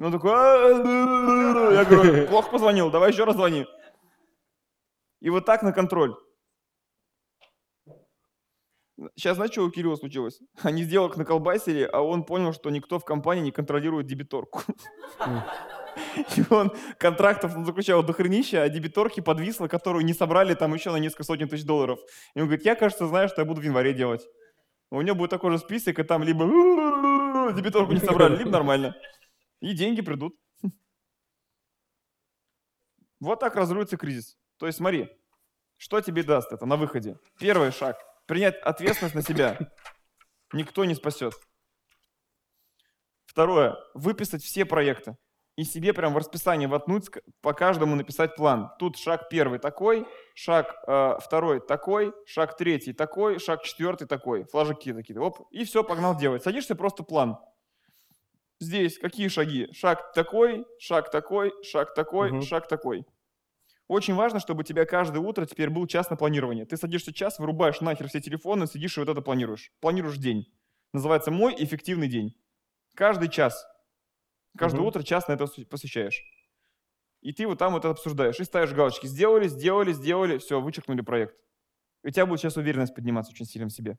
Он такой, «А-а-а». я говорю, плохо позвонил, давай еще раз звони. И вот так на контроль. Сейчас знаешь, что у Кирилла случилось? Они сделок наколбасили, а он понял, что никто в компании не контролирует дебиторку. И он контрактов он заключал до хренища, а дебиторки подвисло, которую не собрали там еще на несколько сотен тысяч долларов. И он говорит, я, кажется, знаю, что я буду в январе делать. У него будет такой же список, и там либо дебиторку не собрали, либо нормально. И деньги придут. Вот так разруется кризис. То есть смотри, что тебе даст это на выходе? Первый шаг – принять ответственность на себя. Никто не спасет. Второе – выписать все проекты. И себе прям в расписание воткнуть, по каждому написать план. Тут шаг первый такой, шаг э, второй такой, шаг третий такой, шаг четвертый такой. Флажки такие. Оп, и все, погнал делать. Садишься, просто план. Здесь какие шаги? Шаг такой, шаг такой, шаг такой, Мгм. шаг такой. Очень важно, чтобы у тебя каждое утро теперь был час на планирование. Ты садишься час, вырубаешь нахер все телефоны, сидишь и вот это планируешь. Планируешь день. Называется «Мой эффективный день». Каждый час. Каждое Мгм. утро час на это посвящаешь. И ты вот там вот это обсуждаешь. И ставишь галочки. Сделали, сделали, сделали. Все, вычеркнули проект. У тебя будет сейчас уверенность подниматься очень сильно в себе.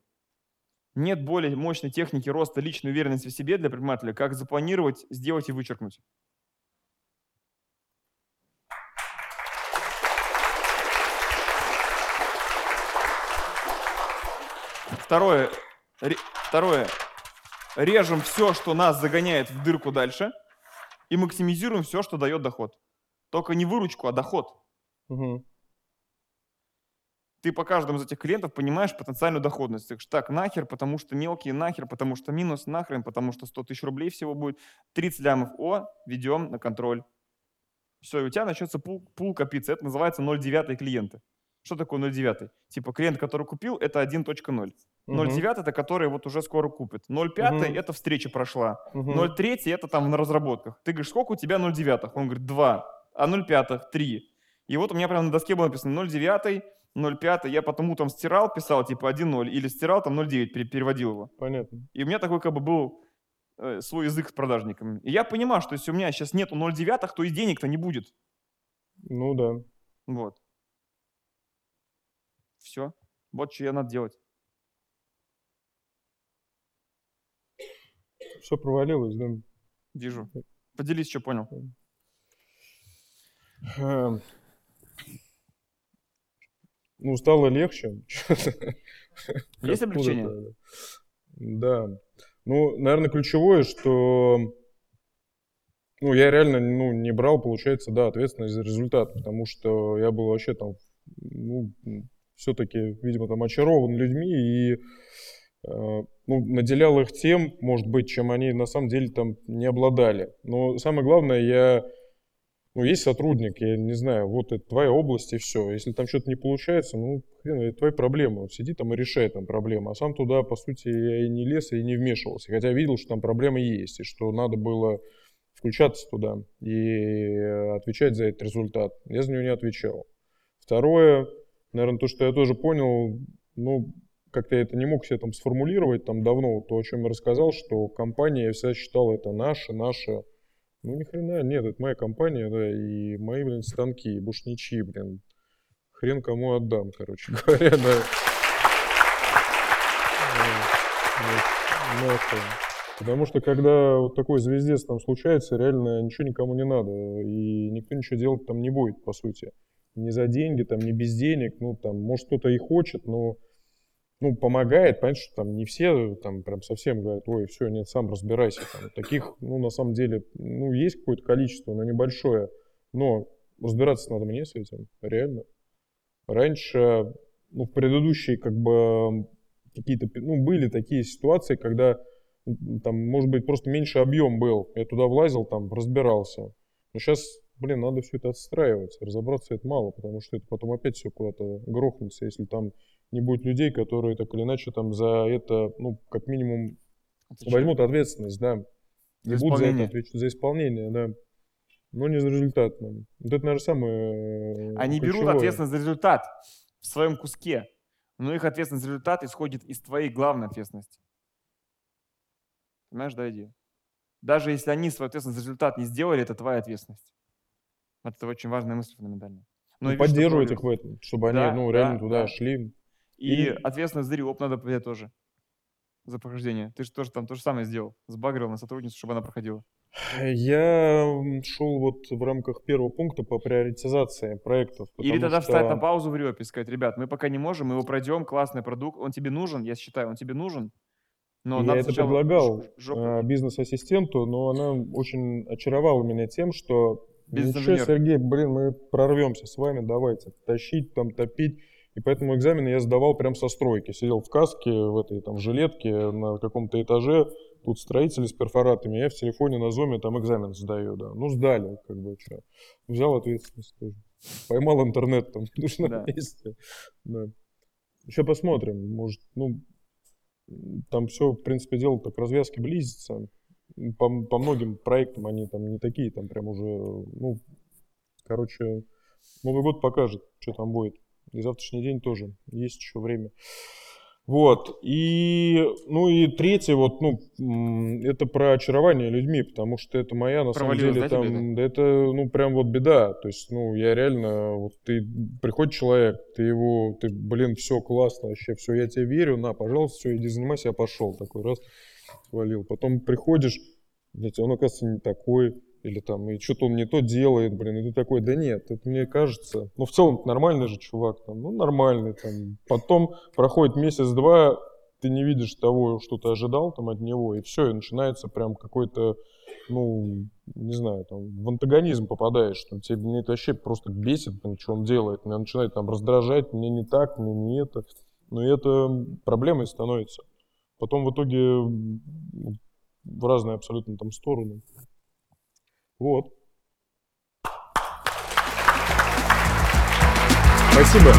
Нет более мощной техники роста личной уверенности в себе для предпринимателя, как запланировать, сделать и вычеркнуть. Второе. ре- Второе. Режем все, что нас загоняет в дырку дальше, и максимизируем все, что дает доход. Только не выручку, а доход. Мгм. Ты по каждому из этих клиентов понимаешь потенциальную доходность. Говоришь, так, нахер, потому что мелкие, нахер, потому что минус, нахрен, потому что 100 тысяч рублей всего будет. 30 лямов, о, ведем на контроль. Все, и у тебя начнется пул, пул копиться. Это называется 0,9 клиенты. Что такое 0,9? Типа клиент, который купил, это 1.0. 0,9 это который вот уже скоро купит. 0,5 Мгм. это встреча прошла. Мгм. 0,3 это там на разработках. Ты говоришь, сколько у тебя 0,9? Он говорит, 2. А 0,5 3. И вот у меня прямо на доске было написано 0,9, 0,5. Я потому там стирал, писал типа 1,0. Или стирал там 0,9, пере- переводил его. Понятно. И у меня такой как бы был э, свой язык с продажниками. И я понимаю, что если у меня сейчас нету 0,9, то и денег-то не будет. Ну да. Вот. Все. Вот что я надо делать. Все провалилось, да. Вижу. Поделись, что понял. Эм. Ну, стало легче. Есть облегчение? Да. Ну, наверное, ключевое, что ну, я реально ну, не брал, получается, да, ответственность за результат, потому что я был вообще там, ну, все-таки, видимо, там очарован людьми и э, ну, наделял их тем, может быть, чем они на самом деле там не обладали. Но самое главное, я ну, есть сотрудник, я не знаю, вот это твоя область и все. Если там что-то не получается, ну, хрен, это твои проблемы. Вот сиди там и решай там проблемы. А сам туда, по сути, я и не лез, и не вмешивался. Хотя видел, что там проблемы есть, и что надо было включаться туда и отвечать за этот результат. Я за него не отвечал. Второе, наверное, то, что я тоже понял, ну, как-то я это не мог себе там сформулировать там давно, то, о чем я рассказал, что компания, я всегда считал, это наша, наша. Ну, ни хрена, нет, это моя компания, да, и мои, блин, станки, и больше ничьи, блин. Хрен кому отдам, короче говоря, да. Потому что когда вот такой звездец там случается, реально ничего никому не надо. И никто ничего делать там не будет, по сути. Не за деньги, там, не без денег. Ну, там, может, кто-то и хочет, но ну, помогает, понятно, что там не все там прям совсем говорят, ой, все, нет, сам разбирайся. Там, таких, ну, на самом деле, ну, есть какое-то количество, но небольшое. Но разбираться надо мне с этим, реально. Раньше, ну, в предыдущие, как бы, какие-то, ну, были такие ситуации, когда там, может быть, просто меньше объем был. Я туда влазил, там, разбирался. Но сейчас, блин, надо все это отстраивать. Разобраться это мало, потому что это потом опять все куда-то грохнется, если там не будет людей, которые так или иначе там за это, ну, как минимум, Отвечаю. возьмут ответственность, да. За И будут за это отвечать, за исполнение, да. Но не за результат. ну. Вот это, наверное, самое Они берут ключевое. ответственность за результат в своем куске, но их ответственность за результат исходит из твоей главной ответственности. Понимаешь, да, идею? Даже если они свою ответственность за результат не сделали, это твоя ответственность. Это очень важная мысль фундаментальная. Ну, вижу, что поддерживать их в этом, чтобы Да, они, ну, да, реально туда да. шли. И И- ответственность за риоп надо взять тоже. За прохождение. Ты же тоже там то же самое сделал. Сбагрил на сотрудницу, чтобы она проходила. Я шел вот в рамках первого пункта по приоритизации проектов. Или тогда встать что- на паузу в риопе и сказать, ребят, мы пока не можем, мы его пройдем, классный продукт, он тебе нужен, я считаю, он тебе нужен. Но я это предлагал жопу- э, бизнес-ассистенту, но она очень очаровала меня тем, что ничего, Бизнес-инженер. Сергей, блин, мы прорвемся с вами, давайте тащить, там, топить. И поэтому экзамены я сдавал прям со стройки. Сидел в каске, в этой там жилетке на каком-то этаже. Тут строители с перфоратами. Я в телефоне на зуме там экзамен сдаю, да. Ну, сдали, как бы, что. Взял ответственность тоже. Поймал интернет там в нужном Да. месте. Да. Еще посмотрим. Может, ну, там все, в принципе, дело так развязки близится. По, по многим проектам они там не такие, там прям уже, ну, короче, Новый год покажет, что там будет. И завтрашний день тоже, есть еще время. Вот, и, ну и третье, вот, ну, это про очарование людьми, потому что это моя, на самом деле, да, там, да? это, ну, прям вот беда, то есть, ну, я реально, вот ты, приходит человек, ты его, ты, блин, все классно, вообще, все, я тебе верю, на, пожалуйста, все, иди занимайся, я пошел, такой раз, свалил. Потом приходишь, блядь, он, оказывается, не такой, или там, и что-то он не то делает, блин, и ты такой, да нет, это мне кажется, ну, в целом нормальный же чувак, там, ну, нормальный, там, потом проходит месяц-два, ты не видишь того, что ты ожидал там от него, и все, и начинается прям какой-то, ну, не знаю, там, в антагонизм попадаешь, что тебе мне это вообще просто бесит, блин, что он делает, меня начинает там раздражать, мне не так, мне не это, но и это проблемой становится. Потом в итоге в разные абсолютно там стороны. Вот. Спасибо.